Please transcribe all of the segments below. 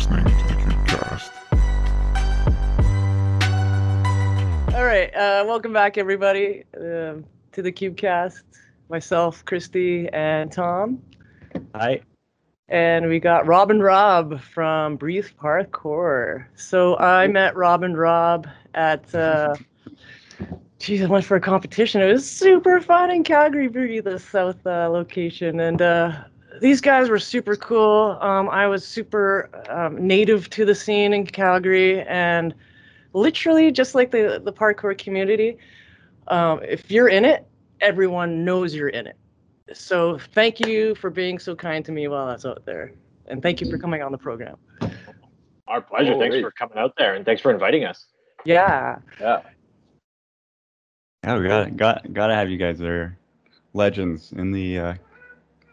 listening to the CubeCast. All right, uh, welcome back, everybody, um, to the CubeCast. Myself, Christy, and Tom, Hi. and we got Rob and Rob from Breathe Parkour. So I met Rob and Rob at, uh, geez, I went for a competition. It was super fun in Calgary, Breathe, the south uh, location, and uh, these guys were super cool. Um, I was super um, native to the scene in Calgary, and literally just like the the parkour community um, if you're in it everyone knows you're in it so thank you for being so kind to me while i was out there and thank you for coming on the program Our pleasure. Oh, thanks great. for coming out there and thanks for inviting us. yeah Yeah. Yeah, we got got gotta have you guys there. Legends in the uh,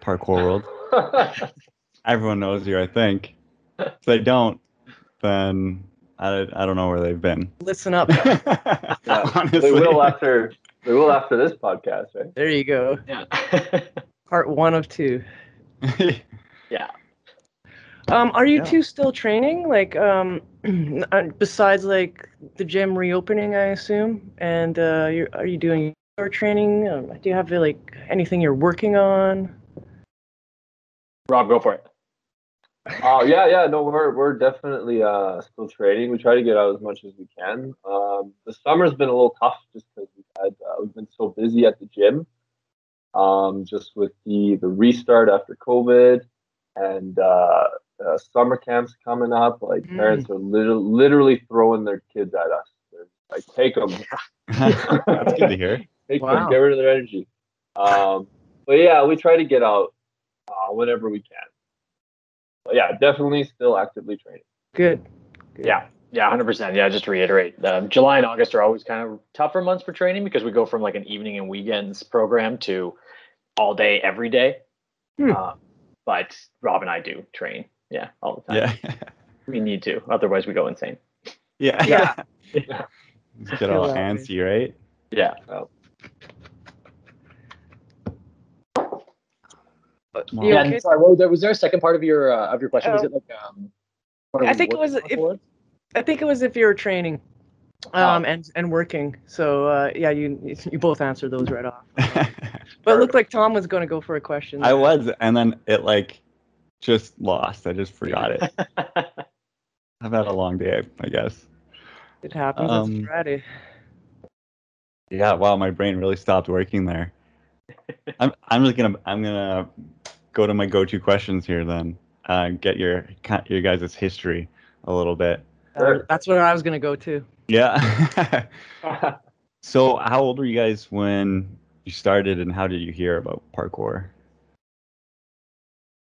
parkour world. Everyone knows you, I think. If they don't, then I, I don't know where they've been. listen up Yeah. They will after they will after this podcast, right? there you go Yeah. part one of two yeah. um are you Yeah. two still training like um uh, besides like the gym reopening i assume and uh you're, are you doing your training um, do you have like anything you're working on Rob, go for it. Oh yeah, yeah. No, we're we're definitely uh still training. We try to get out as much as we can. Um, the summer's been a little tough just because we've had uh, we've been so busy at the gym. Um, just with the the restart after COVID and uh, uh summer camps coming up, like Mm. parents are literally literally throwing their kids at us. They're like, take them, That's good to hear. take Wow. them, get rid of their energy. Um, but yeah, we try to get out uh, whenever we can. But yeah, definitely still actively training. good Yeah. Yeah, 100%. Yeah, just to reiterate, um, July and August are always kind of tougher months for training because we go from like an evening and weekends program to all day, every day. Hmm. Uh, but Rob and I do train. Yeah, all the time. Yeah. We need to. Otherwise, we go insane. Yeah. Yeah. Just get all Feel that way. antsy, right? Yeah. You yeah. okay? Sorry, what was there, was there a second part of your uh, of your question? was Oh. it like um? I think it was if- for? I think it was if you were training, um, and and working. So uh, yeah, you you both answered those right off. But it looked like Tom was going to go for a question. I was, and then it like just lost. I just forgot it. I've had a long day, I guess. It happens. Um, it's Friday. Yeah, wow, my brain really stopped working there. I'm I'm just gonna I'm gonna go to my go-to questions here then. Uh, get your your guys' history a little bit. Uh, that's where I was going to go to. Yeah. so, how old were you guys when you started, and how did you hear about parkour?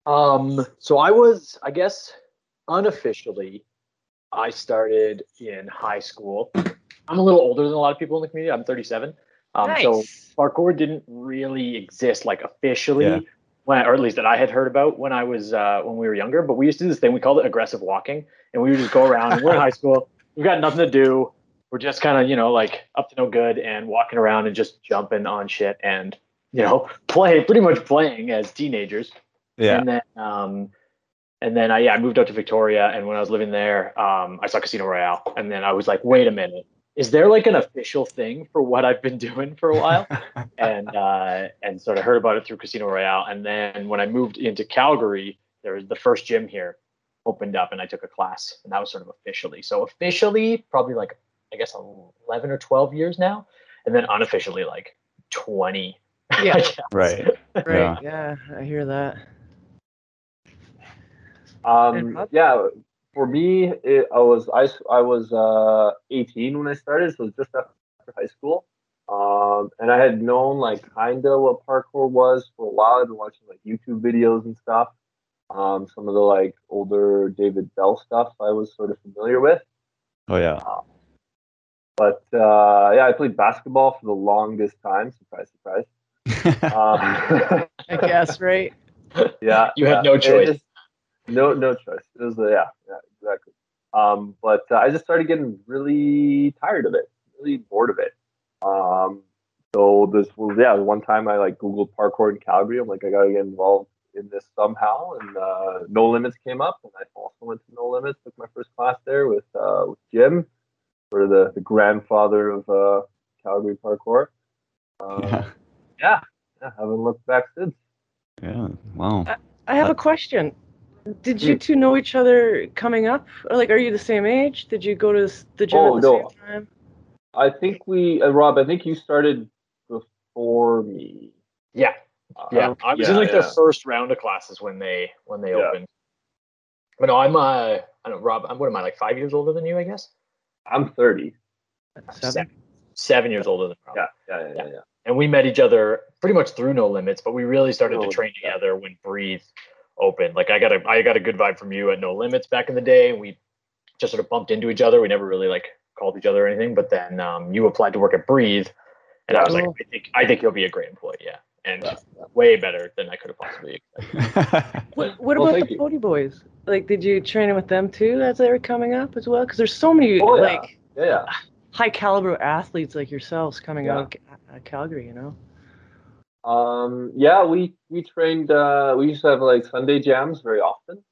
Um, so I was, I guess, unofficially, I started in high school. I'm a little older than a lot of people in the community. I'm 37. Um, So parkour didn't really exist like officially, Yeah. When, or at least that I had heard about when I was uh, when we were younger. But we used to do this thing we called it aggressive walking, and we would just go around. we're in high school. We've got nothing to do. We're just kind of you know like up to no good and walking around and just jumping on shit and you know play pretty much playing as teenagers. Yeah. And then um and then I yeah, I moved out to Victoria and when I was living there, um I saw Casino Royale and then I was like, wait a minute. Is there like an official thing for what I've been doing for a while? and uh and sort of heard about it through Casino Royale. And then when I moved into Calgary, there was the first gym here opened up and I took a class and that was sort of officially. So officially probably like I guess 11 or 12 years now and then unofficially like 20. Yeah. I guess. Right. Right. Yeah. I hear that. Um, yeah, for me, it, I was I, I was uh, 18 when I started, so just after high school. Um, and I had known like kind of what parkour was for a while. I'd been watching like YouTube videos and stuff. Um, some of the like older David Belle stuff I was sort of familiar with. Oh yeah. But uh, yeah, I played basketball for the longest time. Surprise, surprise. Um, I guess. Right. yeah, You had yeah. no choice. just- no, no choice. It was uh, yeah, yeah, exactly. Um, but uh, I just started getting really tired of it, really bored of it. Um, so this was yeah, one time I like Googled parkour in Calgary. I'm like, I gotta get involved in this somehow, and uh, No Limits came up, and I also went to No Limits. Took my first class there with uh, with Jim, for the the grandfather of uh, Calgary parkour. Um, Yeah. yeah, yeah, haven't looked back since. Yeah. Wow. I have Uh, a question. Did you two know each other coming up? Or like, are you the same age? Did you go to the gym Oh, at the no. same time? I think we, uh, Rob. I think you started before me. Yeah, Uh, yeah. I was in like yeah. the first round of classes when they when they Yeah. opened. But no, I'm uh, I don't Rob. I'm what am I like five years older than you? I guess I'm 30. Seven. seven years older than Rob. Yeah, yeah, yeah, yeah. yeah. and we met each other pretty much through No Limits, but we really started No to train Limits, yeah. together when Breathe opened. Like I got a I got a good vibe from you at No Limits back in the day, we just sort of bumped into each other. We never really like called each other or anything. But then um, you applied to work at Breathe, and I was like, I think I think he'll be a great employee. Yeah, and Yeah, way better than I could have possibly. expected. What, what Well, about thank the you. Pody Boys? Like, did you train with them too as they were coming up as well? Because there's so many Oh, yeah. like yeah, yeah. high caliber athletes like yourselves coming Yeah. out of uh, Calgary. You know. Um, yeah, we we trained. Uh, we used to have like Sunday jams very often.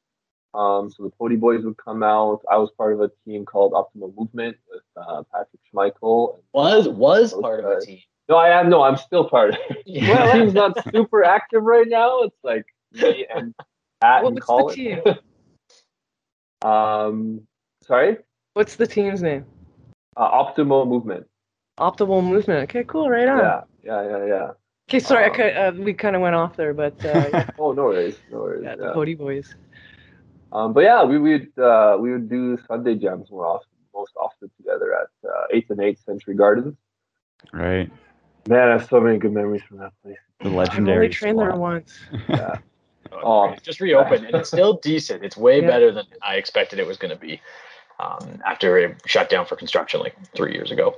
Um, so the Pody Boys would come out. I was part of a team called Optimal Movement with uh, Patrick Schmeichel. Was was Those part of a team. No, I am. No, I'm still part of it. Yeah. Well, the team's not super active right now. It's like me and Pat Well, and Colin. the team? um, sorry, What's the team's name? uh, Optimal Movement. Optimal Movement. Okay, cool. Right on. Yeah, yeah, yeah, yeah. Okay, sorry, Um, I cut, uh, we kind of went off there, but uh, yeah, Oh, no worries, no worries. yeah, the yeah. Pody Boys. Um, but yeah, we would uh, we would do Sunday jams more often, most often together at uh, Eighth and Eighth Century Gardens. right. Man, I have so many good memories from that place. The I've legendary. only trained there once. Yeah, Oh, Oh. just reopened and it's still decent. It's way Yeah. better than I expected it was going to be um, after it shut down for construction like three years ago.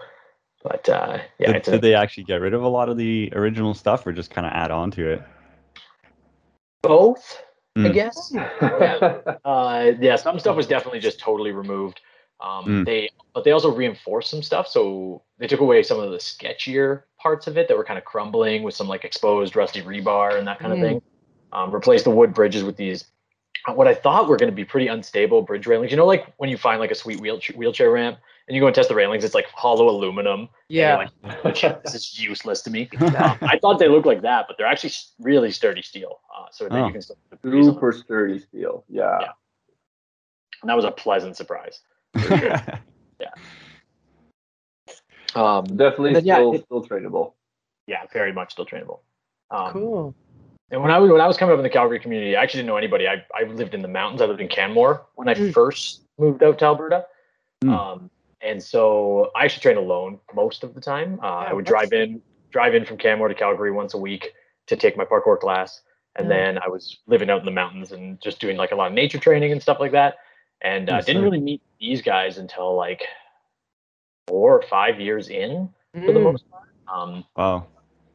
But uh, yeah, did, it's a, they actually get rid of a lot of the original stuff, or just kind of add on to it? both, I Mm. guess. Yeah. Uh, yeah, some stuff was definitely just totally removed. Um, Mm. They, but they also reinforced some stuff. So they took away some of the sketchier parts of it that were kind of crumbling with some like exposed rusty rebar and that kind of Mm. thing. Um, replaced the wood bridges with these, what I thought were going to be pretty unstable bridge railings. You know, like when you find like a sweet wheelchair wheelchair ramp and you go and test the railings, it's like hollow aluminum. Yeah. like, this is useless to me. Um, I thought they looked like that, but they're actually really sturdy steel. Uh, so that Oh. you can still put the on. Super sturdy steel. Yeah. Yeah. And that was a pleasant surprise. Um, Definitely And then, yeah, still it- still trainable. yeah, very much still trainable. Um, Cool. And when I was when I was coming up in the Calgary community, I actually didn't know anybody. I, I lived in the mountains. I lived in Canmore when I Mm. first moved out to Alberta. Mm. Um, and so I actually trained alone most of the time. Uh, I would drive in drive in from Canmore to Calgary once a week to take my parkour class, and Mm. then I was living out in the mountains and just doing like a lot of nature training and stuff like that. And uh, didn't really meet these guys until like four or five years in for the Mm. most part. Um, wow.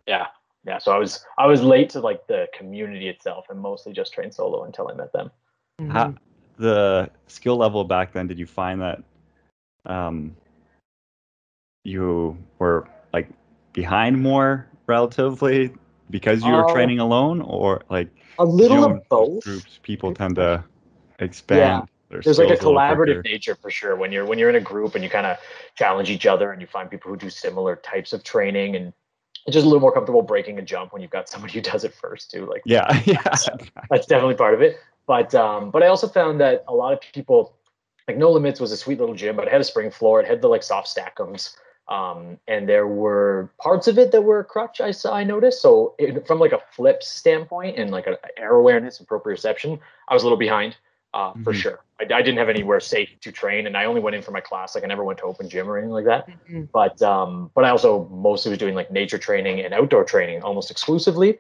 yeah, yeah. So I was I was late to like the community itself, and mostly just trained solo until I met them. How, Mhm. the skill level back then, did you find that um, you were like behind more relatively because you were Uh, training alone, or like A little you know, of both. groups people tend to expand their There's like a collaborative quicker. nature for sure when you're when you're in a group and you kind of challenge each other and you find people who do similar types of training and it's just a little more comfortable breaking a jump when you've got somebody who does it first too. Like Yeah, yeah. that's definitely part of it. But um, but I also found that a lot of people like No Limits was a sweet little gym, but it had a spring floor. It had the like soft stackums. Um, and there were parts of it that were a crutch. I saw, I noticed. So it, from like a flip standpoint and like an air awareness and proprioception, I was a little behind uh, for Mhm. sure. I, I didn't have anywhere safe to train, and I only went in for my class. Like I never went to open gym or anything like that Mhm. but um, but I also mostly was doing like nature training and outdoor training almost exclusively,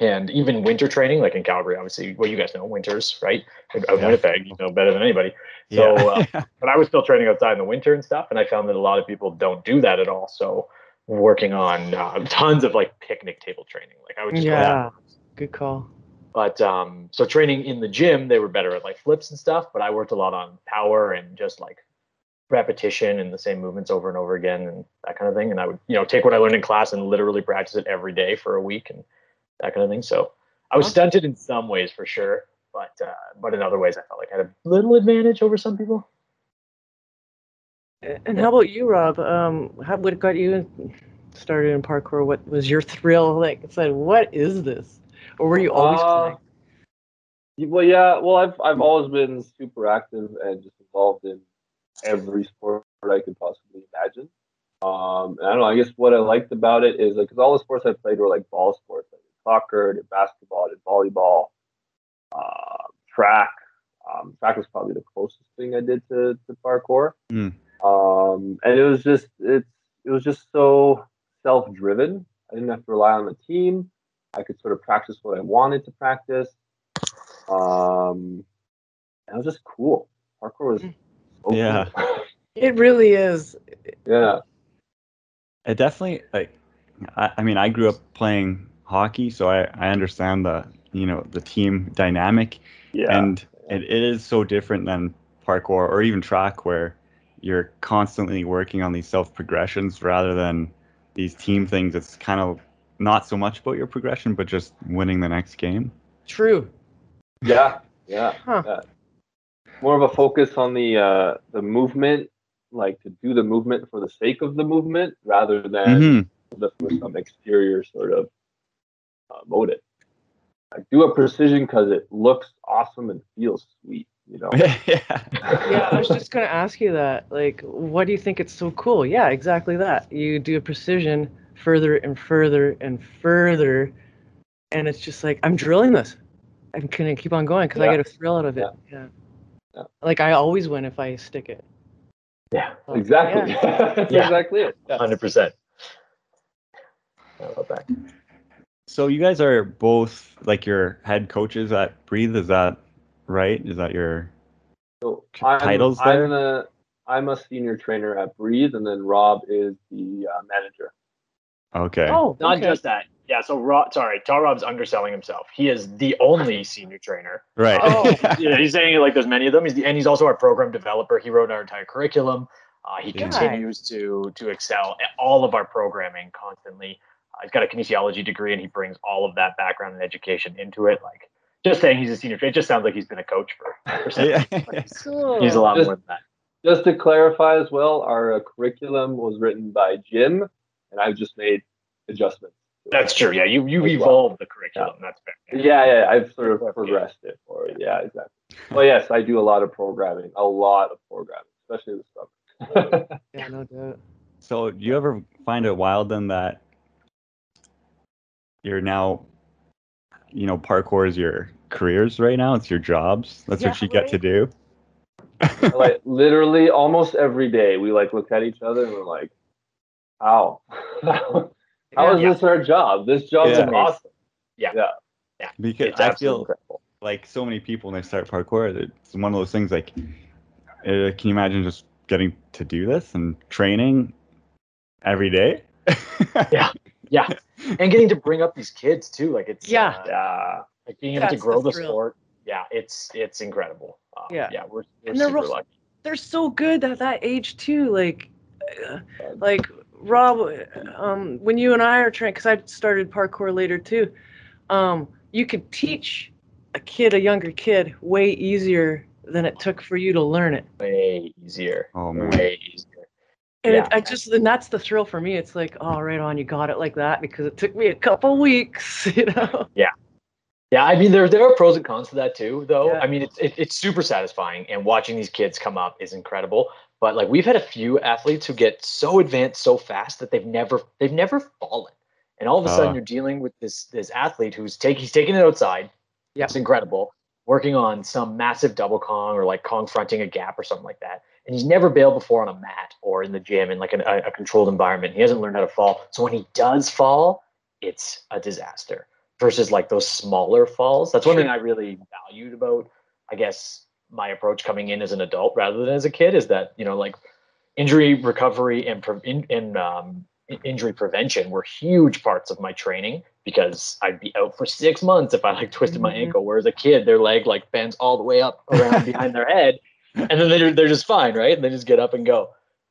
and even winter training, like in Calgary, obviously. Well, you guys know winters, right? Out in Yeah. Winnipeg, you know better than anybody. So, yeah. uh, but I was still training outside in the winter and stuff, and I found that a lot of people don't do that at all. So, working on uh, tons of like picnic table training, like I would just go Yeah. Good call. But um, so training in the gym, they were better at like flips and stuff. But I worked a lot on power and just like repetition and the same movements over and over again and that kind of thing. And I would, you know, take what I learned in class and literally practice it every day for a week and that kind of thing. So I was stunted in some ways for sure, but uh, but in other ways I felt like I had a little advantage over some people. And how about you, Rob? Um, how what got you started in parkour? What was your thrill? Like, it's like, what is this? Or were you always Uh, playing? Well, yeah. Well, I've I've always been super active and just involved in every sport I could possibly imagine. Um, and I don't know. I guess what I liked about it is like because all the sports I played were like ball sports. I did soccer, did basketball, did volleyball, uh, track. Um, track was probably the closest thing I did to, to parkour. Mm. Um, and it was just it's it was just so self driven. I didn't have to rely on the team. I could sort of practice what I wanted to practice. Um, and it was just cool. Parkour was so Yeah. cool. It really is. yeah. It definitely like I, I mean I grew up playing hockey, so I, I understand the you know the team dynamic Yeah. and it, it is so different than parkour or even track where you're constantly working on these self progressions rather than these team things. It's kind of not so much about your progression, but just winning the next game. True. yeah. Yeah. Huh. yeah. More of a focus on the uh, the movement, like to do the movement for the sake of the movement rather than Mhm. the, for some exterior sort of uh, motive. Like do a precision because it looks awesome and feels sweet. You know. yeah. Yeah, I was just gonna ask you that. Like, what do you think it's so cool? Yeah, exactly that. You do a precision further and further and further, and it's just like I'm drilling this. I'm gonna keep on going because I get a thrill out of it. Yeah. Yeah. Like I always win if I stick it. Yeah, Oh, Exactly. yeah. That's Yeah. exactly it. Yeah. hundred percent. I love that. So you guys are both like your head coaches at Breathe, is that right? Is that your So T- I'm, titles there? I'm the I'm a senior trainer at Breathe, and then Rob is the uh, manager. Okay? Oh, Not okay. just that. Yeah. So Rob, sorry, Tall Rob's underselling himself. He is the only senior trainer. right. Oh. yeah, he's saying it like there's many of them. He's the, and he's also our program developer. He wrote our entire curriculum. Uh, he Yeah. continues to to excel at all of our programming constantly. Uh, he's got a kinesiology degree, and he brings all of that background and education into it. Like just saying he's a senior trainer, it just sounds like he's been a coach for. for Yeah. years. Cool. He's a lot Just- more than that. Just to clarify as well, our uh, curriculum was written by Jim, and I've just made adjustments. That's true. Yeah, you you As well. evolved the curriculum. That's fair. Yeah, yeah, I've sort of progressed it for it. Yeah, exactly. Well, yes, I do a lot of programming, a lot of programming, especially this summer. Yeah, no doubt. So do you ever find it wild then that you're now, you know, parkour is your careers right now? It's your jobs. That's Yeah, what you get to do. like literally almost every day, we like look at each other and we're like, "How? How is Yeah. this our job? This job Yeah. awesome." Yeah. Yeah. yeah. Because It's I feel incredible. like so many people when they start parkour, it's one of those things like, uh, can you imagine just getting to do this and training every day? Yeah. Yeah. And getting to bring up these kids too. Like it's Yeah. uh, like being able to grow the the, sport. Yeah, it's it's incredible. Um, Yeah. yeah, we're, we're And they're super rough- lucky. They're so good at that age too. Like, uh, like Rob, um, when you and I are training, because I started parkour later too. Um, you could teach a kid, a younger kid, way easier than it took for you to learn it. Way easier. oh man. Way easier. And Yeah. it, I just, and that's the thrill for me. It's like, oh, right on, you got it like that because it took me a couple weeks, you know. Yeah, Yeah, I mean there there are pros and cons to that too, though. Yeah. I mean it's it, it's super satisfying, and watching these kids come up is incredible. But like we've had a few athletes who get so advanced so fast that they've never they've never fallen, and all of a sudden Ah. you're dealing with this this athlete who's take he's taking it outside. Yep. it's incredible. Working on some massive double Kong or like Kong fronting a gap or something like that, and he's never bailed before on a mat or in the gym in like an, a, a controlled environment. He hasn't learned how to fall, so when he does fall, it's a disaster versus like those smaller falls. That's one thing I really valued about, I guess, my approach coming in as an adult rather than as a kid is that you know like injury recovery and pre- in, in um, injury prevention were huge parts of my training because I'd be out for six months if I like twisted my Mhm. ankle. Whereas a kid, their leg like bends all the way up around behind their head, and then they're they're just fine, right? And they just get up and go.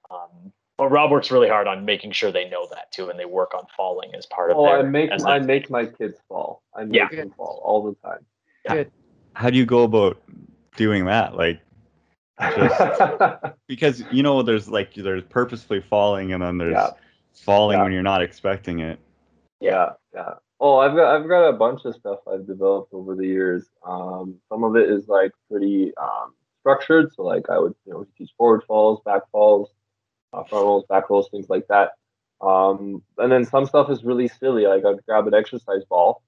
Um, Well, Rob works really hard on making sure they know that too, and they work on falling as part of Oh, their. I make as I make my kids fall. I make Yeah. them fall all the time. How do you go about doing that? Like, because you know, there's like there's purposefully falling, and then there's Yeah. falling Yeah. when you're not expecting it. yeah, yeah. Oh, I've got I've got a bunch of stuff I've developed over the years. Um, some of it is like pretty um, structured. So like I would you know teach forward falls, back falls, uh, front rolls, back rolls, things like that. Um, and then some stuff is really silly. Like I'd grab an exercise ball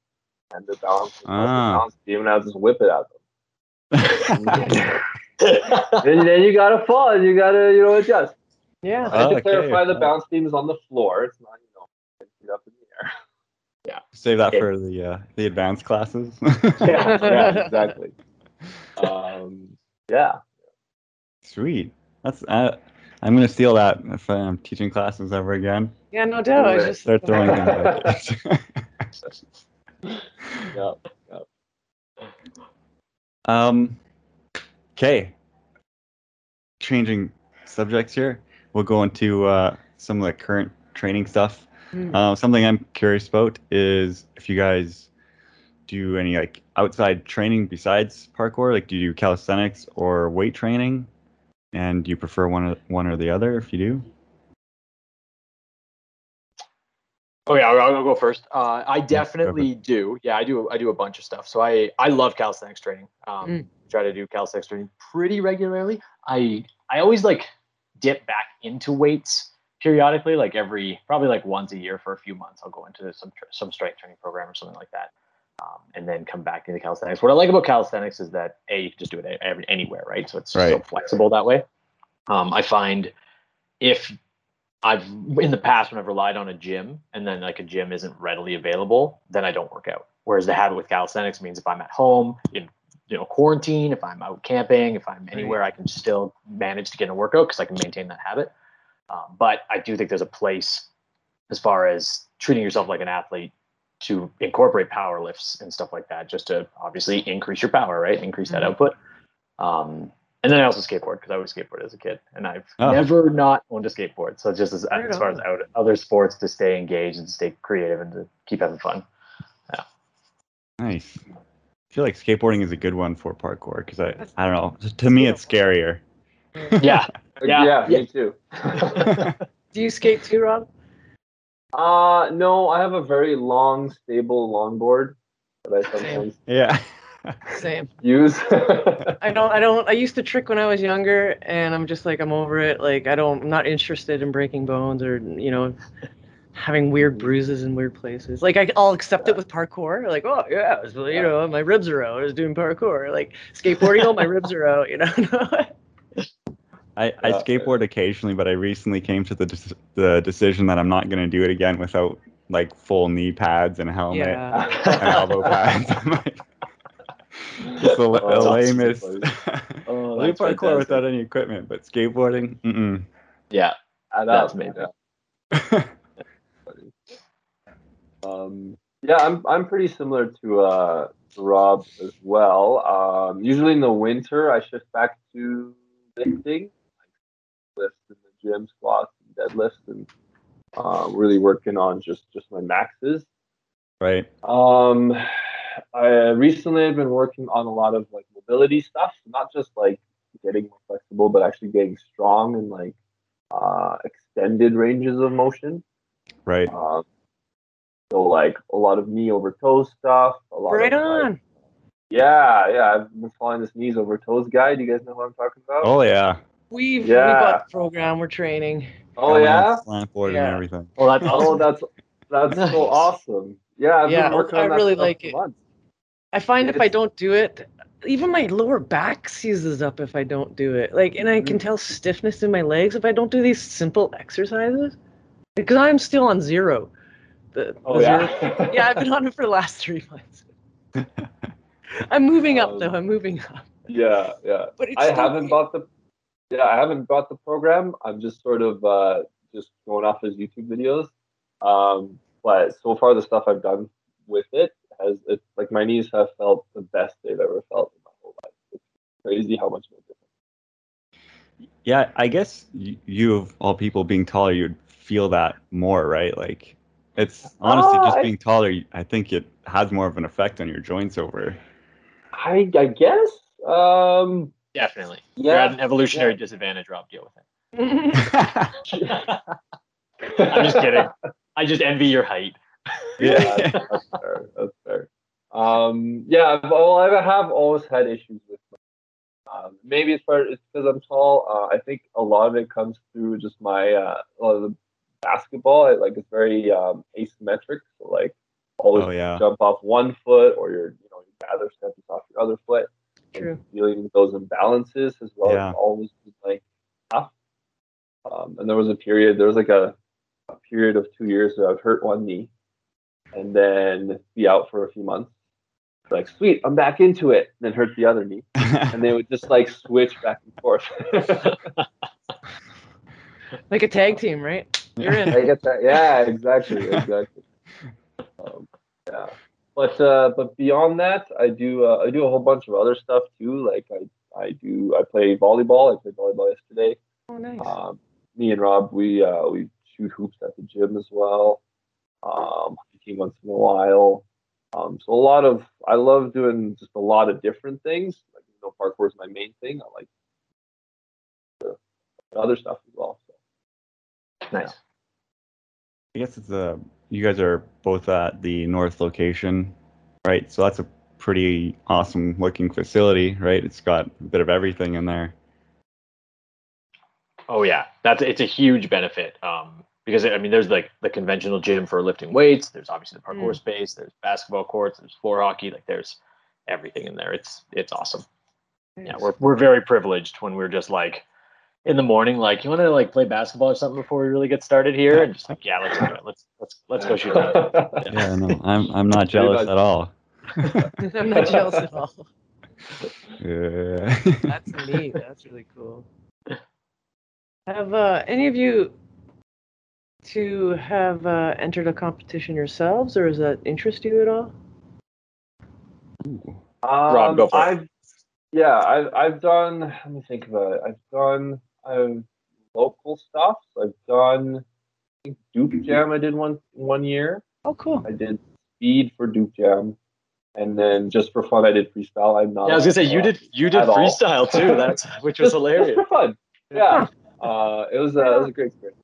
and the balance, Ah. balance beam, and I'll just whip it at them. And then you gotta fall, and you gotta you know adjust. Yeah. And to Okay, clarify, the bounce beam is on the floor. It's not you know up in the air. Yeah. Save that Yeah. for the uh, the advanced classes. yeah, yeah, exactly. Um, yeah. Sweet. That's uh, I'm gonna steal that if I'm teaching classes ever again. Yeah, no doubt. I was Do it. just Start throwing things like this. Um. Okay. Changing subjects here. We'll go into uh, some of the current training stuff. Hmm. Um, something I'm curious about is if you guys do any like outside training besides parkour. Like, do you do calisthenics or weight training? And do you prefer one or, one or the other? If you do, Oh yeah, I'll, I'll go first. Uh, I definitely do. Yeah, I do. I do a bunch of stuff. So I I love calisthenics training. Um, Mm. Try to do calisthenics training pretty regularly. I I always like dip back into weights periodically, like every probably like once a year for a few months. I'll go into some tr- some strength training program or something like that, um, and then come back into calisthenics. What I like about calisthenics is that a you can just do it every, anywhere, right? So it's just so flexible that way. Um, I find if I've in the past when I've relied on a gym and then like a gym isn't readily available, then I don't work out. Whereas the habit with calisthenics means if I'm at home in you know quarantine, if I'm out camping, if I'm anywhere, I can still manage to get a workout because I can maintain that habit. Um, but I do think there's a place as far as treating yourself like an athlete to incorporate power lifts and stuff like that, just to obviously increase your power, right? Increase that Mhm. output. Um, and then I also skateboard because I always skateboarded as a kid, and I've Oh. never not owned a skateboard. So just as, as far as out, other sports to stay engaged and stay creative and to keep having fun. Yeah. nice. I feel like skateboarding is a good one for parkour because I I don't know. To me, it's scarier. Yeah, Yeah, Yeah, yeah. me too. Do you skate too, Rob? uh no, I have a very long, stable longboard that I sometimes yeah. Same. use. I don't. I don't. I used to trick when I was younger, and I'm just like I'm over it. Like I don't. I'm not interested in breaking bones or you know, having weird bruises in weird places. Like I, I'll accept it with parkour. Like oh yeah, it was, you know, my ribs are out. I was doing parkour. Like skateboarding, oh my ribs are out. You know. I, I Yeah. skateboard occasionally, but I recently came to the dec- the decision that I'm not going to do it again without like full knee pads and a helmet yeah. and elbow pads. I'm like, it's the, Oh, the that's lamest. funny. Oh, I'll do parkour fantastic. without any equipment, but skateboarding, mm-mm. Yeah, Add That's me. amazing. yeah. Um, yeah, I'm I'm pretty similar to uh, Rob as well. Um, usually in the winter, I shift back to lifting, like lifts in the gym, squats, and deadlifts, and uh, really working on just just my maxes. right. Um, I recently I've been working on a lot of like mobility stuff, not just like getting more flexible, but actually getting strong and like uh, extended ranges of motion. Right. Um, so like a lot of knee over toes stuff. A lot right of, like- on. yeah, yeah. I've been following this knees over toes guy. Do you guys know what I'm talking about? Oh yeah. We've Yeah. we bought the program. We're training. Oh, yeah. Slantboard Yeah. and everything. well, that's Oh, awesome. that's that's Nice. so awesome. Yeah, I've Yeah, been working I on that really like it. months. I find if I don't do it, even my lower back seizes up if I don't do it. Like, and I can tell stiffness in my legs if I don't do these simple exercises. Because I'm still on zero. The, Oh the yeah. zero- yeah, I've been on it for the last three months. I'm moving up though. Um, I'm moving up. yeah, yeah. But it's I haven't bought the yeah, I haven't bought the program. I'm just sort of uh, just going off his YouTube videos. Um, but so far, the stuff I've done with it has it like my knees have felt the best they've ever felt in my whole life. It's crazy how much they're different. Yeah, I guess y- you of all people being taller, you'd feel that more, right? Like, it's honestly Ah, just I- being taller. I think it has more of an effect on your joints over. I, I guess. Um, Definitely. Yeah, You're at an evolutionary yeah. disadvantage, Rob. Deal with it. I'm just kidding. I just envy your height. Yeah, that's, that's fair. That's fair. Um, yeah, well, I have always had issues with. Um, maybe it's part. It's because I'm tall. Uh, I think a lot of it comes through just my uh, a lot of the basketball. I, like it's very um, asymmetric. So like always Oh, yeah. jump off one foot, or your you know your gather step is off your other foot. and True. Dealing with those imbalances as well Yeah. has always been like tough. Um, and there was a period. There was like a, a period of two years where I've hurt one knee and then be out for a few months. Like, sweet, I'm back into it. And then hurt the other knee. And they would just like switch back and forth. like a tag team, right? You're in. I get that. Yeah, exactly. Exactly. Um, yeah. But uh, but beyond that, I do uh, I do a whole bunch of other stuff too. Like I I do I play volleyball. I played volleyball yesterday. Oh, nice. Um, me and Rob, we uh, we shoot hoops at the gym as well. Um, hiking once in a while. Um, so a lot of I love doing just a lot of different things. Like you know, parkour is my main thing. I like the other stuff as well. So. Nice. I guess it's a. You guys are both at the north location, right? So that's a pretty awesome looking facility, right? It's got a bit of everything in there. Oh yeah, that's it's a huge benefit. Um, because I mean, there's like the conventional gym for lifting weights. There's obviously the parkour space. There's basketball courts. There's floor hockey. Like there's everything in there. It's it's awesome. Yeah, we're we're very privileged when we're just like in the morning, like you want to like play basketball or something before we really get started here, and just like yeah, let's do it. Let's let's let's go shoot. around. Yeah, no, I'm I'm not jealous at all. I'm not jealous at all. Yeah. That's neat. That's really cool. Have uh, any of you to have uh, entered a competition yourselves, or does that interest you at all? Rob, go for. Um, I've, yeah, I've I've done. Let me think about it. I've done I've local stuff. I've done. I think Duke Jam. I did one one year. Oh, cool. I did speed for Duke Jam, and then just for fun, I did freestyle. I'm not. Yeah, I was gonna say you did you did at all. freestyle too. That's which was just, hilarious. Just for fun. Yeah. Uh, it was uh, it was a great experience.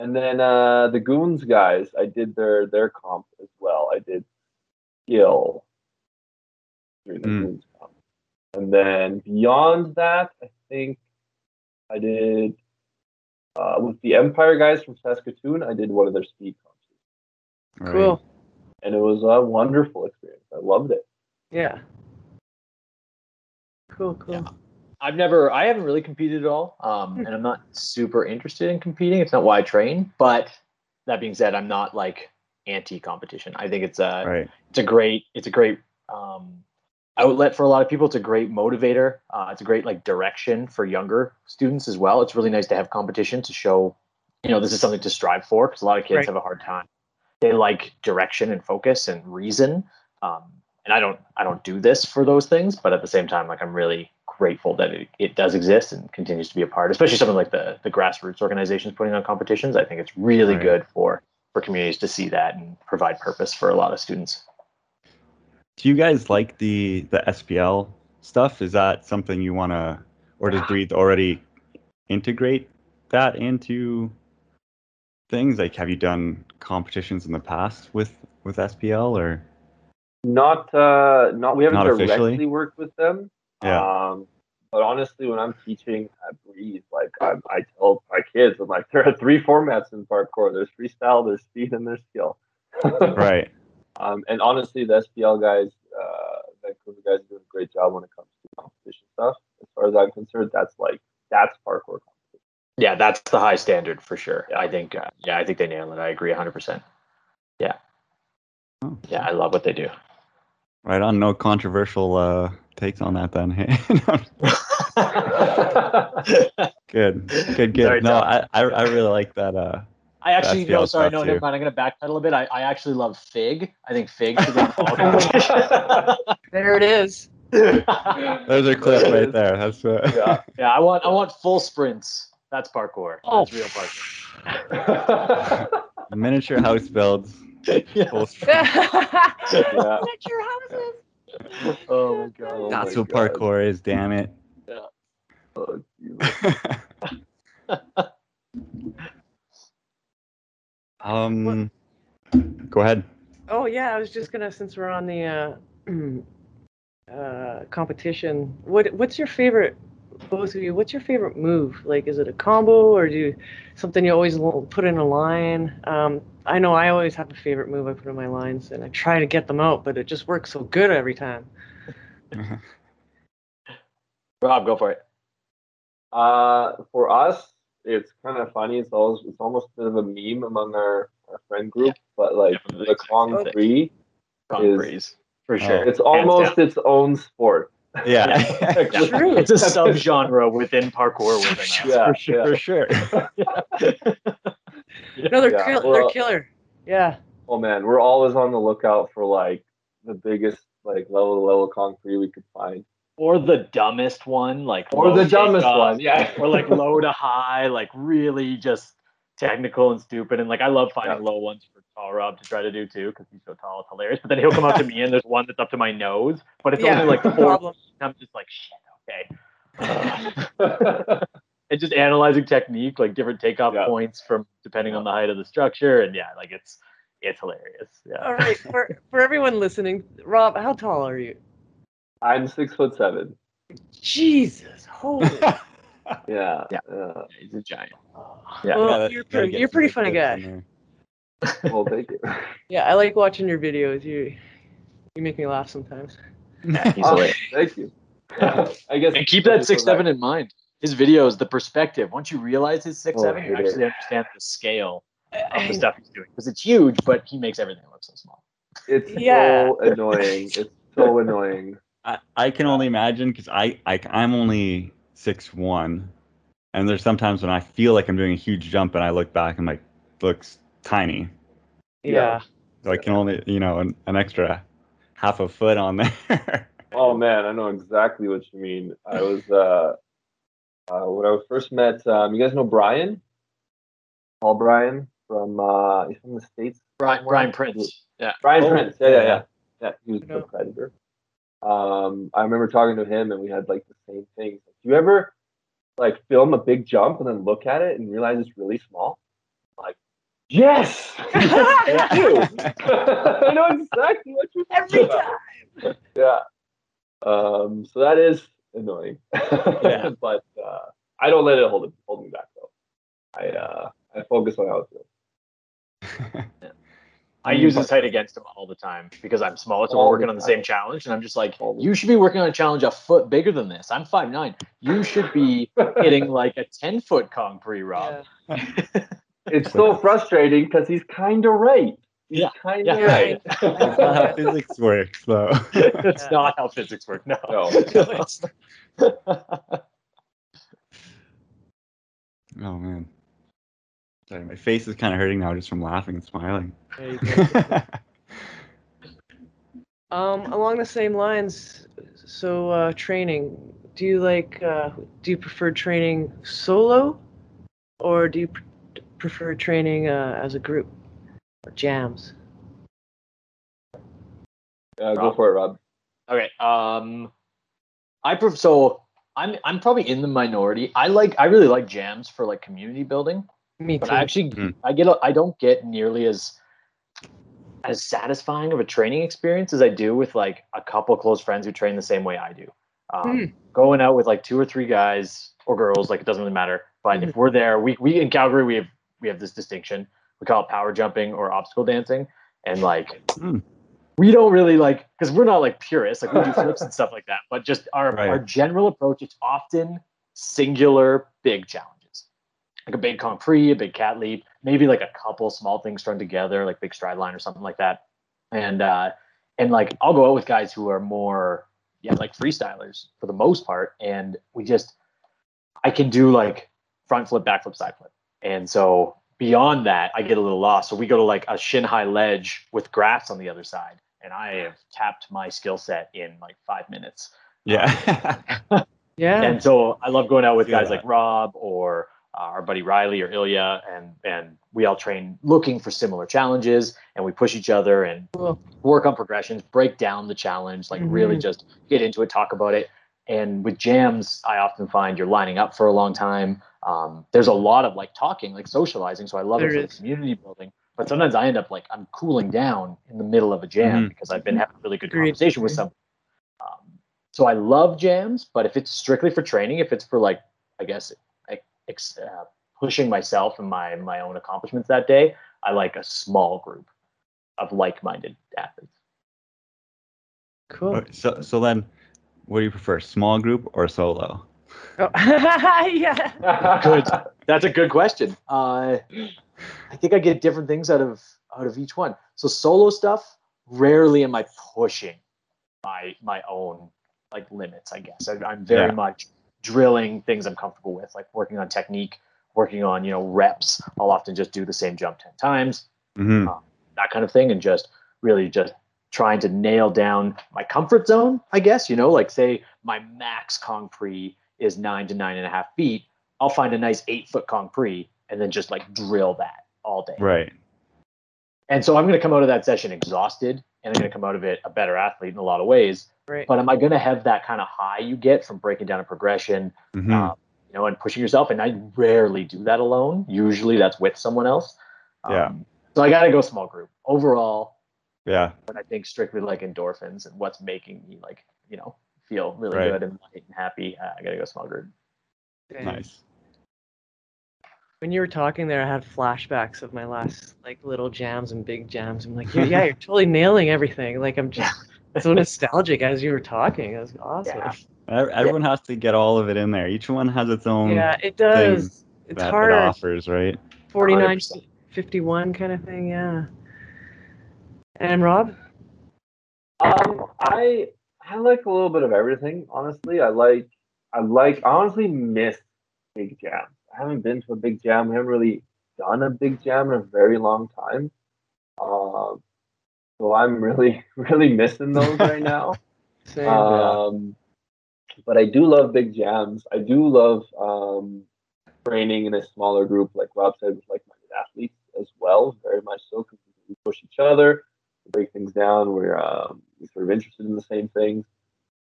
And then uh, the Goons guys, I did their their comp as well. I did skill during the Mm. Goons comp. And then beyond that, I think I did uh, with the Empire guys from Saskatoon. I did one of their speed comps, Right. Cool. and it was a wonderful experience. I loved it. Yeah. Cool. Cool. Yeah. I've never, I haven't really competed at all, um, Hmm. and I'm not super interested in competing. It's not why I train. But that being said, I'm not like anti-competition. I think it's a, Right. it's a great, it's a great um, outlet for a lot of people. It's a great motivator. Uh, it's a great like direction for younger students as well. It's really nice to have competition to show, you know, this is something to strive for because a lot of kids Right. have a hard time. They like direction and focus and reason. Um, and I don't, I don't do this for those things, but at the same time, like I'm really grateful that it, it does exist and continues to be a part, especially something like the the grassroots organizations putting on competitions. I think it's really Right. good for for communities to see that and provide purpose for a lot of students. Do you guys like the the SPL stuff? Is that something you want to, or does Breathe already integrate that into things? Like, have you done competitions in the past with with SPL or? Not uh, not we haven't Not directly officially? worked with them. Yeah. Um, but honestly, when I'm teaching at Breathe, like I, I tell my kids, I'm like, there are three formats in parkour. There's freestyle, there's speed, and there's skill. Right. Um, and honestly, the SPL guys, uh, Vancouver guys, are doing a great job when it comes to competition stuff. As far as I'm concerned, that's like that's parkour. Competition. Yeah, that's the high standard for sure. I think, uh, yeah, I think they nail it. I agree 100%. Yeah. Oh. Yeah, I love what they do. Right on. No controversial uh, takes on that then. good. Good. Sorry, Good. No, I, I I really like that. Uh, I actually, no, sorry, stuff no, too. never mind. I'm going to backpedal a bit. I, I actually love FIG. I think FIG should be in all competitions. There it is. There's a clip right there. That's uh, Yeah. Yeah, I want I want full sprints. That's parkour. Oh. That's real parkour. miniature house builds. yeah. Full Yeah. Miniature houses. Oh my god. Oh That's my what God. parkour is, damn it. Oh, Jesus. um, go ahead. Oh yeah, I was just gonna since we're on the uh, uh, competition. What what's your favorite? Both of you, what's your favorite move? Like, is it a combo or do you, something you always put in a line? Um, I know I always have a favorite move I put in my lines, and I try to get them out, but it just works so good every time. Rob, go for it. Uh, for us, it's kind of funny. It's always it's almost a bit of a meme among our, our friend group. But like Definitely. the Kong Okay. Three, Kong Is- breeze. For sure. it's almost its own sport. Yeah. Yeah. True. It's a subgenre within parkour within us. Yeah, for sure. For sure. No, they're Yeah, kill- well- they're killer. Yeah. Oh man, we're always on the lookout for like the biggest like level to level Kong pre we could find, Or the dumbest one, like or the dumbest takeoff, one. Yeah. or like low to high, like really just technical and stupid. And like I love finding Yeah. low ones for tall Rob to try to do too, because he's so tall, it's hilarious. But then he'll come up to me and there's one that's up to my nose, but it's yeah. only like no four. problem. I'm just like shit, okay. and just analyzing technique, like different takeoff Yeah. points from depending on the height of the structure, and yeah, like it's it's hilarious. Yeah. All right, for for everyone listening, Rob, how tall are you? I'm six foot seven. Jesus, holy. Yeah. Yeah. yeah. He's a giant. Yeah. Well, you're pretty- you're pretty funny guy. Well, thank you. Yeah, I like watching your videos. You you make me laugh sometimes. Yeah, he's Oh, thank you. I guess And keep that six seven in mind. His videos, the perspective. Once you realize his six Oh, seven, I you hate it. actually understand the scale of the stuff he's doing because it's huge, but he makes everything look so small. It's Yeah. so annoying. It's so annoying. I, I can only imagine because I, I I'm only six one, and there's sometimes when I feel like I'm doing a huge jump and I look back and like looks tiny. yeah. So I can only you know an, an extra half a foot on there. Oh man, I know exactly what you mean. I was uh, uh when I first met um, you guys know Brian? Paul Brian from uh he's from the States. Brian. Brian Prince. Yeah. Brian Oh, Prince. Yeah, yeah, yeah. yeah. Yeah, he was No. the predator. Um I remember talking to him and we had like the same thing. Do you ever like film a big jump and then look at it and realize it's really small? Like, yes! I do. I know exactly what you're Every talking about. Yeah. Um, so that is annoying. Yeah. but uh, I don't let it hold it hold me back though. I uh, I focus on how it feels. I mm. use his height against him all the time because I'm smaller, so we're the working on the same challenge, and I'm just like, you should be working on a challenge a foot bigger than this. I'm five nine. You should be hitting like a ten foot Kong pre Rob. Yeah. It's so frustrating because he's kind of right. He's Yeah. kind of Yeah. right. That's not how physics works, though. it's Yeah. not how physics work. No. No. it's- Oh man. Sorry, my face is kind of hurting now just from laughing and smiling. There you go. Um, along the same lines, so uh, training. Do you like? Uh, do you prefer training solo, or do you pr- prefer training uh, as a group or jams? Yeah, go for it, Rob. Okay. Um, I prefer. So I'm I'm probably in the minority. I like I really like jams for like community building, Me but too. I actually Hmm. I get a- I don't get nearly as as satisfying of a training experience as I do with like a couple close friends who train the same way I do. Um, Hmm. Going out with like two or three guys or girls, like it doesn't really matter. But if we're there, we we in Calgary we have we have this distinction. We call it power jumping or obstacle dancing, and like Hmm. we don't really like because we're not like purists. Like we do flips and stuff like that. But just our Right. our general approach, it's often singular big challenges, like a big concrete, a big cat leap, maybe like a couple small things strung together, like big stride line or something like that. And uh, and like I'll go out with guys who are more yeah like freestylers for the most part, and we just I can do like front flip, back flip, side flip, and so beyond that I get a little lost. So we go to like a shin high ledge with grass on the other side, and I have tapped my skill set in like five minutes. Yeah. Yeah. And so I love going out with guys that. like Rob or our buddy Riley or Ilya, and and we all train looking for similar challenges, and we push each other and work on progressions, break down the challenge, like really Mhm. just get into it, talk about it. And with jams, I often find you're lining up for a long time. Um, there's a lot of like talking, like socializing. So I love There it for the community building. But sometimes I end up like I'm cooling down in the middle of a jam Mhm. because I've been having a really good conversation with someone. Um, so I love jams, but if it's strictly for training, if it's for like, I guess, ex- uh, pushing myself and my my own accomplishments that day, I like a small group of like-minded athletes. Cool. Okay, so so then, what do you prefer, small group or solo? Oh, yeah. Good. That's a good question. Uh, I think I get different things out of out of each one. So solo stuff, rarely am I pushing my my own like limits. I guess I, I'm very Yeah. much drilling things I'm comfortable with, like working on technique, working on you know reps. I'll often just do the same jump ten times, hmm that kind of thing, and just really just trying to nail down my comfort zone. I guess you know, like say my max concrete is nine to nine and a half feet. I'll find a nice eight foot concrete and then just like drill that all day. Right. And so I'm going to come out of that session exhausted and I'm going to come out of it a better athlete in a lot of ways. Right. But am I going to have that kind of high you get from breaking down a progression, hmm um, you know, and pushing yourself? And I rarely do that alone. Usually that's with someone else. Yeah. Um, so I got to go small group. Overall, yeah. but I think strictly like endorphins and what's making me like, you know, feel really Right. good and light and happy. Uh, I got to go small group. Dang. Nice. When you were talking there, I had flashbacks of my last like little jams and big jams. I'm like, yeah, yeah you're totally nailing everything. Like I'm just so nostalgic as you were talking. It was awesome. Yeah. Ev- Everyone has to get all of it in there. Each one has its own Yeah, it does. It's that hard. it offers, right? 49, 100%. 51 kind of thing. Yeah. And Rob? Um, I I like a little bit of everything. Honestly, I like I like I honestly miss big jams. I haven't been to a big jam. We haven't really done a big jam in a very long time. Um, so I'm really really missing those right now. Same. Um, but I do love big jams. I do love um, training in a smaller group, like Rob said, with like-minded athletes as well. Very much so because we push each other, we break things down. We're um, we're sort of interested in the same things.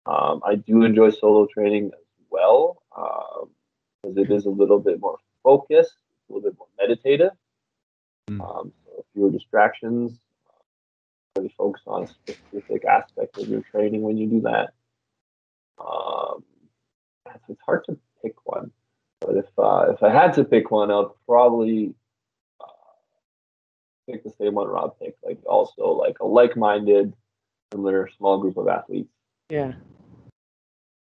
Um, I do enjoy solo training as well because it is a little bit more focused, a little bit more meditative. Mm. Um, so fewer distractions. Really focus on a specific aspect of your training when you do that. Um, it's it's hard to pick one, but if uh, if I had to pick one, I'd probably uh, pick the same one Rob picked. Like also like a like-minded, similar small group of athletes. yeah.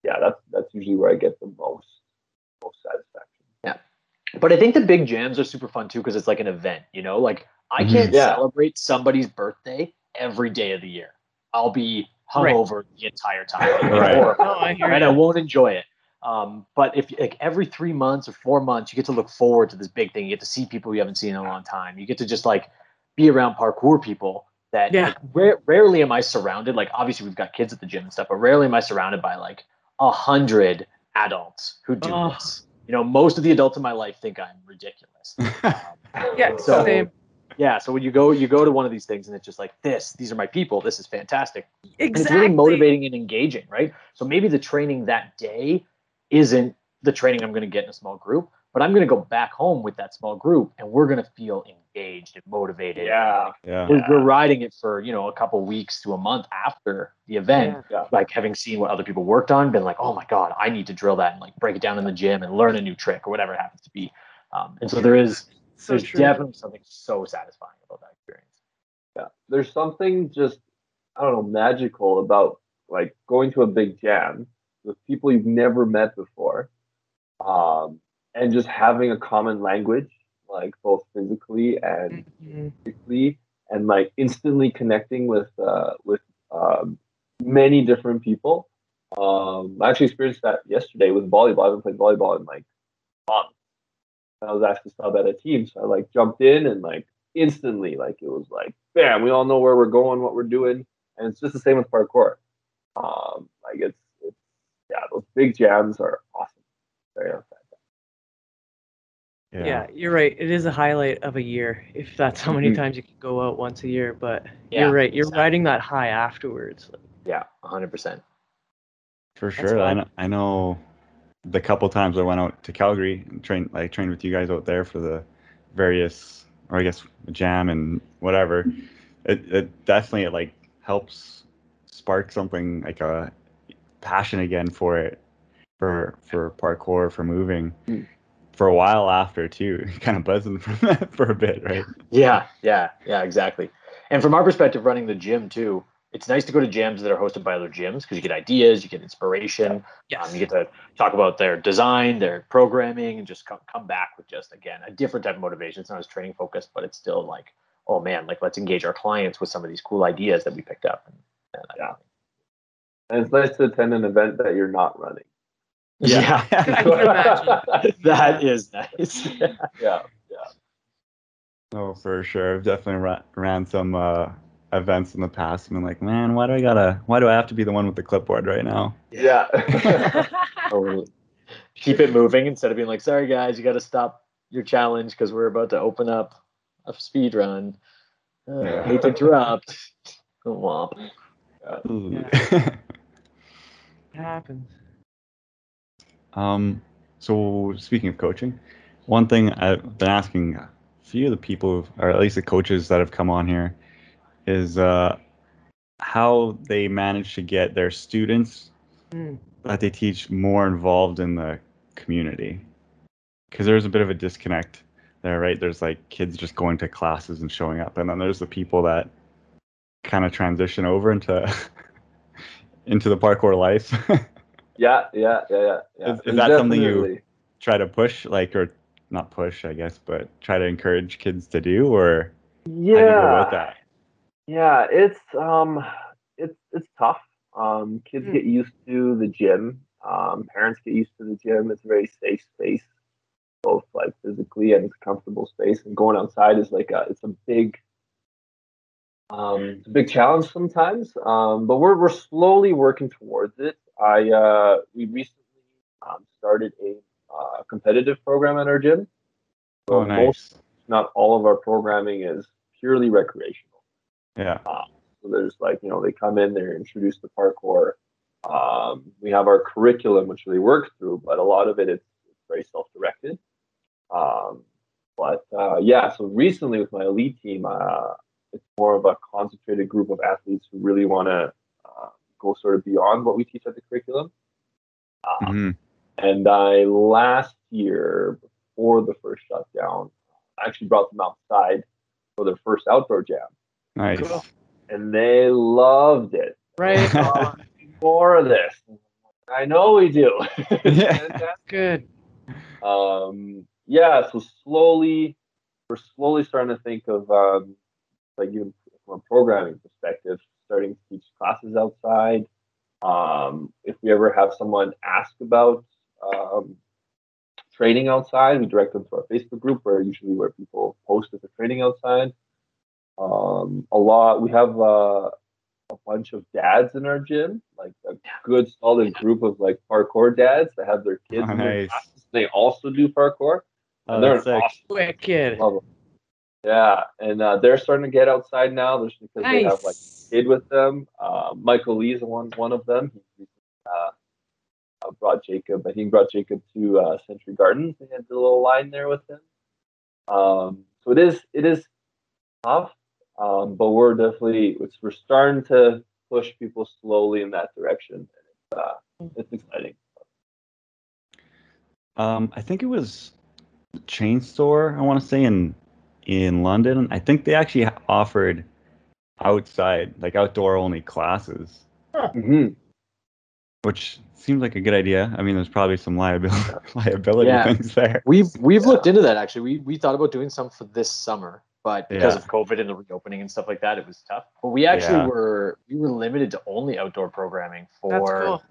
Yeah, that's that's usually where I get the most most satisfaction. Yeah. But I think the big jams are super fun too because it's like an event, you know? Like I Mhm. can't Yeah. celebrate somebody's birthday every day of the year. I'll be Right. hungover the entire time. Right. Or, No, I hear and I won't enjoy it. Um, but if like every three months or four months, you get to look forward to this big thing. You get to see people you haven't seen in a long time. You get to just like be around parkour people that Yeah. like, rare, rarely am I surrounded. Like obviously we've got kids at the gym and stuff, but rarely am I surrounded by like a hundred adults who do Oh. this. You know, most of the adults in my life think I'm ridiculous. Um, yeah, So- same. Yeah. So when you go, you go to one of these things and it's just like this. These are my people. This is fantastic. Exactly. And it's really motivating and engaging, right? So maybe the training that day isn't the training I'm going to get in a small group, but I'm going to go back home with that small group and we're going to feel engaged and motivated. Yeah. yeah. We're, we're riding it for, you know, a couple weeks to a month after the event, Yeah. like having seen what other people worked on, been like, oh my God, I need to drill that and like break it down in the gym and learn a new trick or whatever it happens to be. Um, and so there is, So there's true. definitely something so satisfying about that experience. Yeah, there's something just I don't know magical about like going to a big jam with people you've never met before, um, and just having a common language, like both physically and physically, and like instantly connecting with uh, with um, many different people. Um, I actually experienced that yesterday with volleyball. I haven't played volleyball in like months. I was asked to sub at a team, so I like jumped in and like instantly, like it was like, bam, we all know where we're going, what we're doing. and it's just the same with parkour. Um, like it's, it's yeah, those big jams are awesome. Very fantastic. Yeah. you're right. It is a highlight of a year if that's how many Mhm. times you can go out once a year. But Yeah, you're right. You're exactly. riding that high afterwards. Yeah, 100%. For sure. I know, I know the couple times I went out to Calgary and trained like trained with you guys out there for the various or I guess jam and whatever. It it definitely like helps spark something like a passion again for it for for parkour for moving Mm. For a while after too kind of buzzing from that for a bit right Yeah, yeah, yeah, exactly. And from our perspective, running the gym too, it's nice to go to gyms that are hosted by other gyms because you get ideas, you get inspiration, Yes. um, you get to talk about their design, their programming, and just come come back with just again a different type of motivation. It's not as training focused, but it's still like, oh man, like let's engage our clients with some of these cool ideas that we picked up. And, and Yeah. And it's nice to attend an event that you're not running. yeah, I that is nice. yeah. Yeah. Oh, for sure. I've definitely ra- ran some uh, events in the past and been like, man, why do I gotta, why do I have to be the one with the clipboard right now? Yeah. Totally. Keep it moving instead of being like, sorry guys, you got to stop your challenge because we're about to open up a speed run. Uh, hate to interrupt. Womp. Ooh. It happens. Um, so speaking of coaching, one thing I've been asking a few of the people, or at least the coaches that have come on here, is uh, how they manage to get their students Mm. that they teach more involved in the community. Because there's a bit of a disconnect there right? There's like kids just going to classes and showing up and then there's the people that kind of transition over into into the parkour life Yeah, yeah, yeah, yeah. yeah. Is- is that something you- try to push like or not push i guess but try to encourage kids to do or how do you go Yeah. about that Yeah, it's um, it's it's tough. Um, kids Hmm. get used to the gym. Um, parents get used to the gym. It's a very safe space, both like physically and it's a comfortable space. And going outside is like a it's a big um, it's a big challenge sometimes. Um, but we're we're slowly working towards it. I uh, we recently um, started a uh, competitive program at our gym. So oh most, not all of our programming is purely recreational. yeah So there's like, you know, they come in, they're introduced to parkour. Um, we have our curriculum, which they work through, but a lot of it is it's very self-directed. Um, but uh, yeah, so recently with my elite team, uh, it's more of a concentrated group of athletes who really want to go sort of beyond what we teach at the curriculum. Uh, Mhm. And I last year, before the first shutdown, I actually brought them outside for their first outdoor jam nice Cool. and they loved it. Right. More of this. I know we do. Yeah. Fantastic. Good. um, yeah, so slowly, we're slowly starting to think of, um, like even from a programming perspective, starting to teach classes outside. Um, if we ever have someone ask about um, training outside, we direct them to our Facebook group, where usually where people post if they're training outside. Um, a lot. We have uh, a bunch of dads in our gym, like a good solid group of like parkour dads that have their kids Oh, in their nice. classes. They also do parkour. oh, and they're that's sick. awesome. Wicked. Love 'em. Yeah, and uh, they're starting to get outside now, just because they have like Nice. kid with them. Uh, Michael Lee's one one of them. He uh, uh, brought Jacob. I think brought Jacob to uh, Century Gardens. They had the little line there with him. Um, so it is it is tough, um, but we're definitely it's, we're starting to push people slowly in that direction. And it's uh, it's exciting. Um, I think it was Chainstore. I want to say in in London. I think they actually offered outside, like outdoor only classes, Mm-hmm. which seems like a good idea. I mean, there's probably some liability liability Yeah. things there. We've we've Yeah. looked into that actually. We we thought about doing some for this summer, but because Yeah. of COVID and the reopening and stuff like that, it was tough. But we actually Yeah. were we were limited to only outdoor programming for That's cool.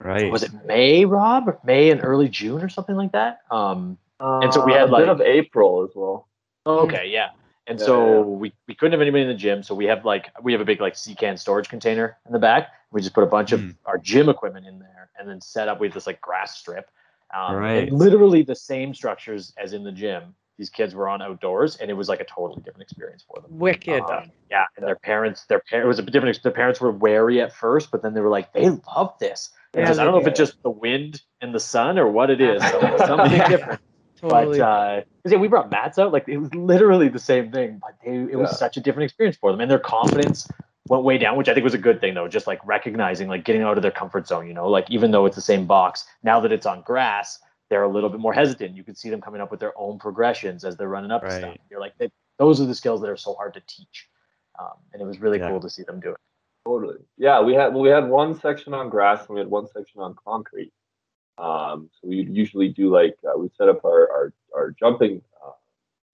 Right. was it May, Rob? May and early June or something like that. Um, And so we Uh, had, a bit of April as well. Okay, yeah. And Yeah, so yeah. we, we couldn't have anybody in the gym. So we have like we have a big like sea can storage container in the back. We just put a bunch Mm. of our gym equipment in there and then set up with this like grass strip. Um, Right. literally the same structures as in the gym. These kids were on outdoors, and it was like a totally different experience for them. Wicked. Uh, yeah, and their parents, their par- it was a different. Their parents were wary at first, but then they were like, they love this. Yeah, I don't know if it's just the wind and the sun or what it is, some- something different. Totally. But uh, 'cause, yeah, we brought mats out. Like it was literally the same thing, but they, it was Yeah. such a different experience for them, and their confidence went way down, which I think was a good thing though. Just like recognizing, like getting out of their comfort zone. You know, like even though it's the same box, now that it's on grass, they're a little bit more hesitant. You can see them coming up with their own progressions as they're running up and stuff. You're like, they, those are the skills that are so hard to teach, um, and it was really Yeah. cool to see them do it. Totally. Yeah, we had well, we had one section on grass and we had one section on concrete. Um, so we usually do like uh, we set up our our, our jumping uh,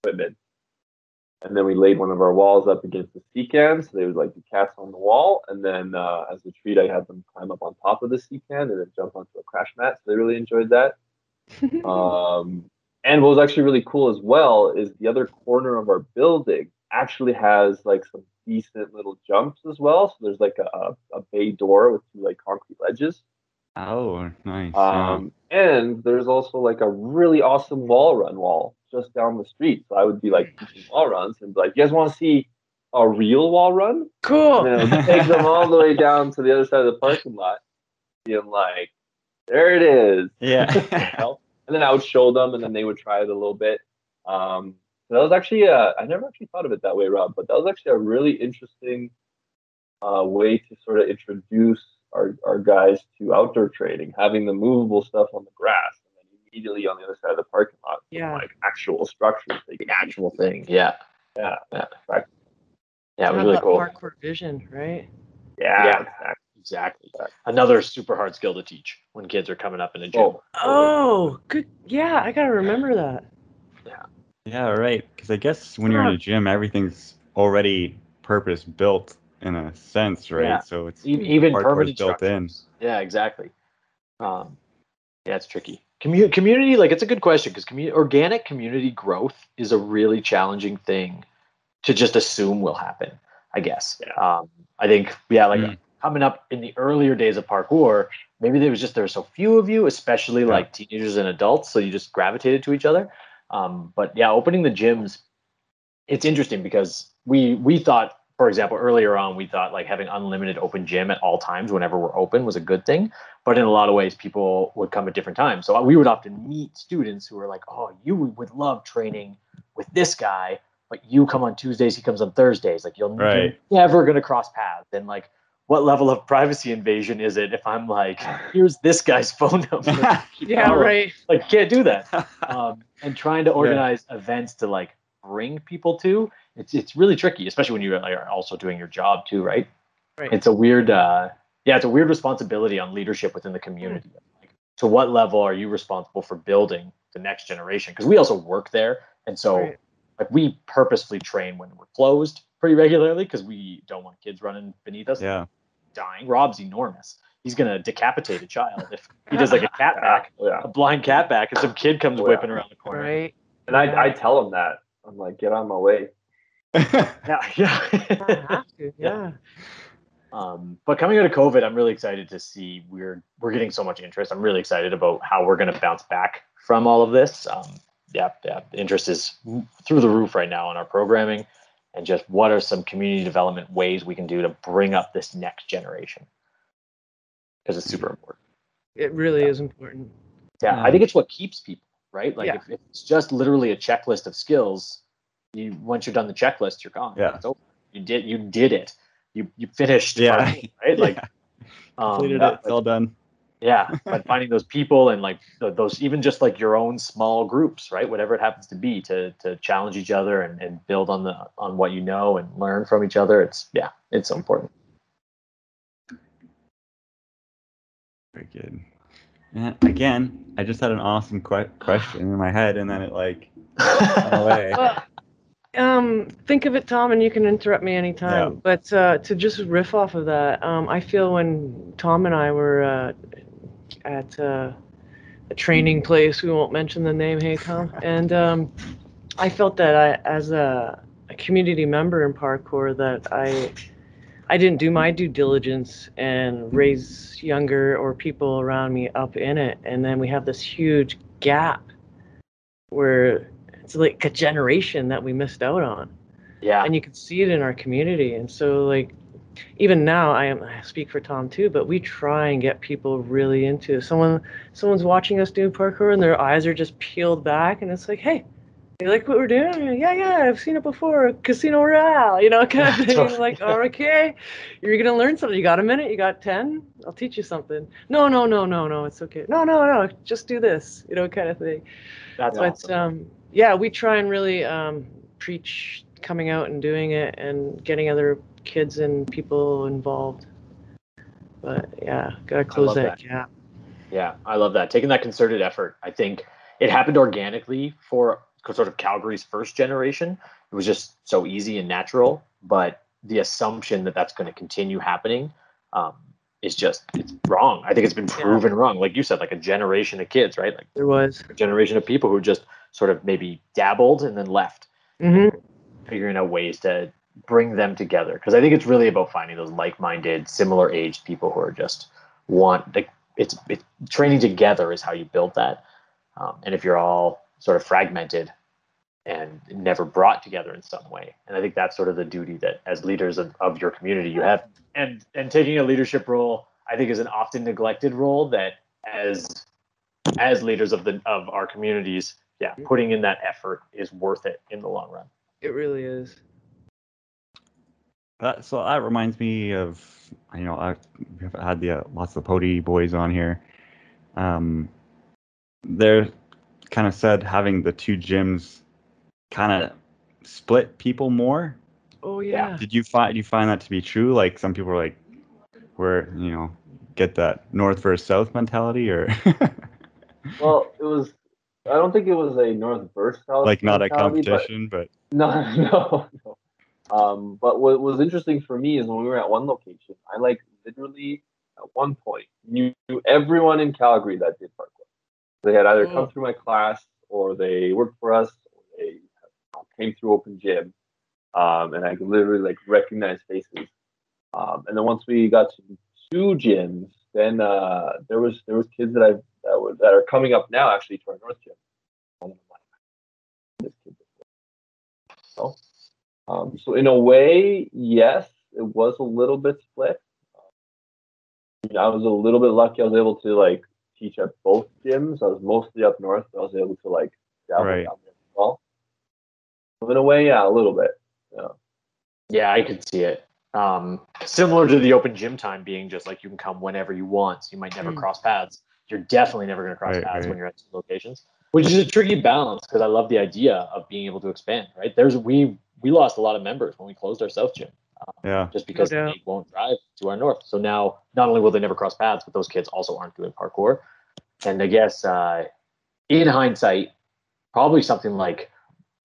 equipment, and then we laid one of our walls up against the sea can, so they would like be cats on the wall, and then uh, as a treat, I had them climb up on top of the sea can and then jump onto a crash mat. So they really enjoyed that. Um, and what was actually really cool as well is the other corner of our building actually has like some decent little jumps as well. So there's like a, a bay door with two like concrete ledges. Oh, nice. yeah. Um, and there's also like a really awesome wall run wall just down the street. So I would be like teaching wall runs and be like, you guys want to see a real wall run? cool. And then take them all the way down to the other side of the parking lot. Being like, there it is. yeah. and then I would show them, and then they would try it a little bit. Um, so that was actually uh, I never actually thought of it that way, Rob, but that was actually a really interesting uh, way to sort of introduce our, our guys to outdoor training, having the movable stuff on the grass, and then immediately on the other side of the parking lot, Yeah. like actual structures. They The actual thing, yeah, yeah, Yeah. Right. yeah, it was really cool. Parkour vision, right? yeah, Yeah. exactly. Exactly. Another super hard skill to teach when kids are coming up in a gym. Oh, Oh, good. Yeah, I gotta remember that. Yeah, Yeah, right. Because I guess when you're in Huh. a gym, everything's already purpose built in a sense, right? Yeah. So it's even permanent built in. Yeah, exactly. Um, yeah, it's tricky. Commu- community, like it's a good question because commu- organic community growth is a really challenging thing to just assume will happen. I guess. Um, I think yeah, like Mm. coming up in the earlier days of parkour, maybe there was just there were so few of you, especially Yeah. like teenagers and adults, so you just gravitated to each other. Um, but yeah, opening the gyms, it's interesting because we we thought, for example, earlier on, we thought like having unlimited open gym at all times whenever we're open was a good thing. But in a lot of ways, people would come at different times. So we would often meet students who are like, "Oh, you would love training with this guy, but you come on Tuesdays, he comes on Thursdays. Like you'll Right. you're never gonna cross paths." And like, what level of privacy invasion is it if I'm like, "Here's this guy's phone number"? Yeah, right. like, can't do that um, and trying to organize events to like bring people to it's it's really tricky, especially when you are also doing your job too, right? Right. It's a weird, uh, yeah, it's a weird responsibility on leadership within the community. Like, to what level are you responsible for building the next generation? Because we also work there, and so Right. like we purposefully train when we're closed pretty regularly because we don't want kids running beneath us yeah. dying. Rob's enormous. He's gonna decapitate a child if he does like a cat back, yeah. a blind cat back, and some kid comes Oh, yeah. whipping around the corner. Right. And I, I tell him that I'm like, get on my way. Yeah, I yeah. have to. Yeah. um, but coming out of COVID, I'm really excited to see we're we're getting so much interest. I'm really excited about how we're gonna bounce back from all of this. Um, yeah, yeah, interest is through the roof right now in our programming, and just what are some community development ways we can do to bring up this next generation because it's super important. It really is important. Yeah, I think it's what keeps people, right? Like Yeah. if, if it's just literally a checklist of skills, you once you're done the checklist, you're gone. Yeah. It's over. You did you did it. You you finished. Yeah. right? Like Yeah. um, Completed yeah, it. It's all done. yeah, but finding those people and like those even just like your own small groups, right? Whatever it happens to be, to to challenge each other and, and build on the on what you know and learn from each other. It's yeah, it's so important. Very good. And again, I just had an awesome que- question in my head, and then it like went away. Um, think of it, Tom, and you can interrupt me anytime. Yeah. But uh, to just riff off of that, um, I feel when Tom and I were uh, at uh, a training place, we won't mention the name, hey Tom, and um, I felt that I, as a, a a community member in parkour that I I didn't do my due diligence and raise younger or people around me up in it, and then we have this huge gap where it's like a generation that we missed out on. Yeah. and you can see it in our community. And so like even now i am i speak for tom too but we try and get people really into someone someone's watching us do parkour and their eyes are just peeled back and it's like hey you like what we're doing? Yeah yeah i've seen it before. Casino royale you know kind of thing. Like oh, okay you're gonna learn something. You got a minute you got 10 i'll teach you something. No no no no no it's okay. No no no just do this you know kind of thing. That's but awesome. um, yeah, we try and really um, preach coming out and doing it and getting other kids and people involved. But yeah, gotta close that, that. gap. Yeah, I love that. Taking that concerted effort. I think it happened organically for sort of Calgary's first generation. It was just so easy and natural. But the assumption that that's going to continue happening um, is just it's wrong. I think it's been Yeah. proven wrong. Like you said, like a generation of kids, right? Like There was. a generation of people who just sort of maybe dabbled and then left, hmm figuring out ways to bring them together. Because I think it's really about finding those like-minded, similar-aged people who are just want like it's, it's training together is how you build that. Um, and if you're all sort of fragmented and never brought together in some way, and I think that's sort of the duty that as leaders of, of your community you have. And and taking a leadership role, I think, is an often neglected role that as as leaders of the of our communities, yeah, putting in that effort is worth it in the long run. It really is. That, so that reminds me of you know I've had the uh, lots of Pody boys on here. Um, they're kind of said having the two gyms kind of split people more. Oh Yeah. yeah. Did you find you find that to be true? Like some people are like, where you know get that north versus south mentality, or Well, it was. I don't think it was a north versus south. like not a mentality, but- competition, but No, no, no. Um, but what was interesting for me is when we were at one location, I like literally at one point knew everyone in Calgary that did parkour. They had either Oh. come through my class or they worked for us or they came through open gym. Um, and I could literally like recognize faces. Um, and then once we got to two gyms, then uh, there was there was kids that I that were that are coming up now actually to our north gym. And I'm like, this kid so, um, so in a way, yes, it was a little bit split. Um, I was a little bit lucky. I was able to like teach at both gyms. I was mostly up north. But I was able to like dabble Right. down there as well. So in a way, yeah, a little bit. Yeah. Yeah, I could see it. Um, similar to the open gym time being just like you can come whenever you want, so you might never Mm. cross paths. You're definitely never going to cross Right, paths right. when you're at two locations, which is a tricky balance because I love the idea of being able to expand. Right? There's we we lost a lot of members when we closed our south gym yeah, just because doubt. they won't drive to our north. So now not only will they never cross paths, but those kids also aren't doing parkour. And I guess uh, in hindsight, probably something like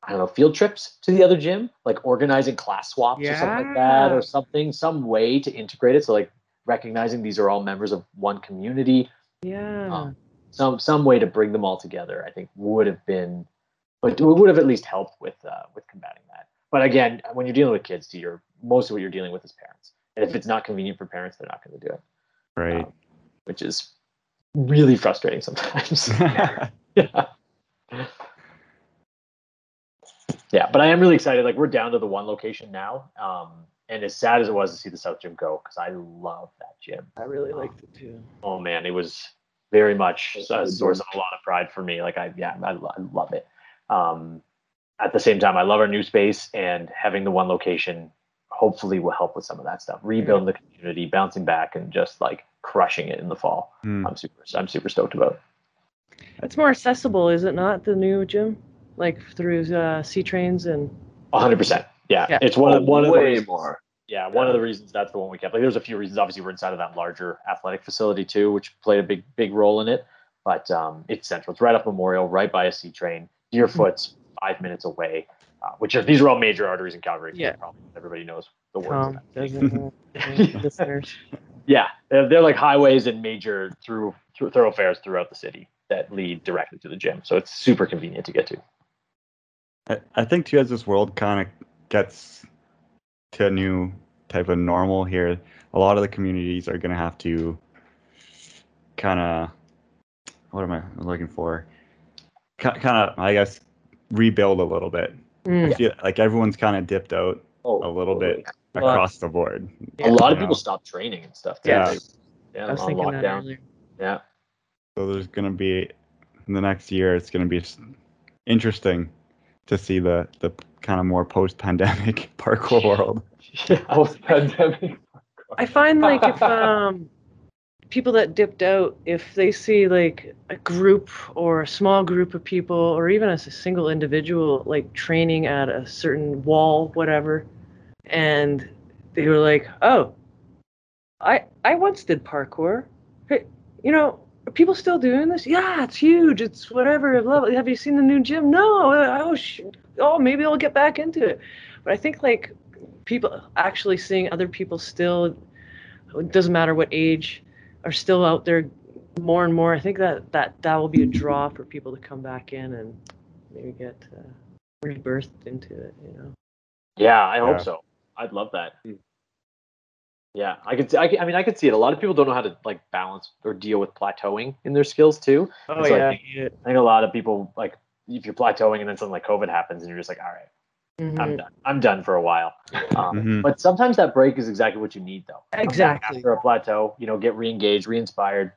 I don't know, field trips to the other gym, like organizing class swaps or something like that, or something, some way to integrate it. So like recognizing these are all members of one community, Yeah. Um, some some way to bring them all together, I think would have been, but it would have at least helped with uh, with combating that. But again, when you're dealing with kids, to your most of what you're dealing with is parents, and if it's not convenient for parents, they're not going to do it, right. Um, which is really frustrating sometimes. yeah. Yeah, but I am really excited. Like we're down to the one location now, um, and as sad as it was to see the South Gym go, because I love that gym. I really liked it too. Oh man, it was very much a source of a lot of pride for me. Like I, yeah, I, I love it. Um, at the same time, I love our new space and having the one location. Hopefully, will help with some of that stuff. Rebuilding the community, bouncing back, and just like crushing it in the fall. Hmm. I'm super, I'm super stoked about. It's more accessible, is it not? The new gym, like through uh, C trains and. 100. percent Yeah, Yeah. it's one of one of the way reasons- more. Yeah, one of the reasons that's the one we kept. Like, there's a few reasons. Obviously, we're inside of that larger athletic facility too, which played a big, big role in it. But um, it's central. It's right off Memorial, right by a C train. Deerfoot's five minutes away. Uh, which are these are all major arteries in Calgary. Yeah. probably everybody knows the words. of Tom that. doesn't know. listeners. Yeah, they're, they're like highways and major through, through thoroughfares throughout the city that lead directly to the gym. So it's super convenient to get to. I, I think too as this world kind of gets to a new type of normal here, a lot of the communities are going to have to kind of what am I looking for? Kind of, I guess, rebuild a little bit. Mm. I feel like everyone's kind of dipped out Oh, a little totally. bit across the board. a lot of you people know. stopped training and stuff. too. Yeah. Yeah, I was on thinking that lockdown. Yeah. So there's going to be in the next year, it's going to be interesting to see the the kind of more post-pandemic parkour world. Post pandemic. I find like if um people that dipped out, if they see like a group or a small group of people or even as a single individual like training at a certain wall, whatever, and they were like, Oh, I I once did parkour. Hey, you know, are people still doing this? Yeah, it's huge. It's whatever. level. Have you seen the new gym? No. Oh, sh- oh, maybe I'll get back into it. But I think like people actually seeing other people still it doesn't matter what age are still out there more and more i think that that that will be a draw for people to come back in and maybe get uh, rebirthed into it you know Yeah, I hope Yeah. so. I'd love that. Yeah, I could. See, I, could- I mean, I could see it. A lot of people don't know how to like balance or deal with plateauing in their skills too. oh So I yeah, think- yeah. I think a lot of people like if you're plateauing and then something like COVID happens and you're just like, all right, Mhm. I'm done. I'm done for a while. Um, Mhm. But sometimes that break is exactly what you need, though. Exactly. After a plateau, you know, get re-engaged, re-inspired.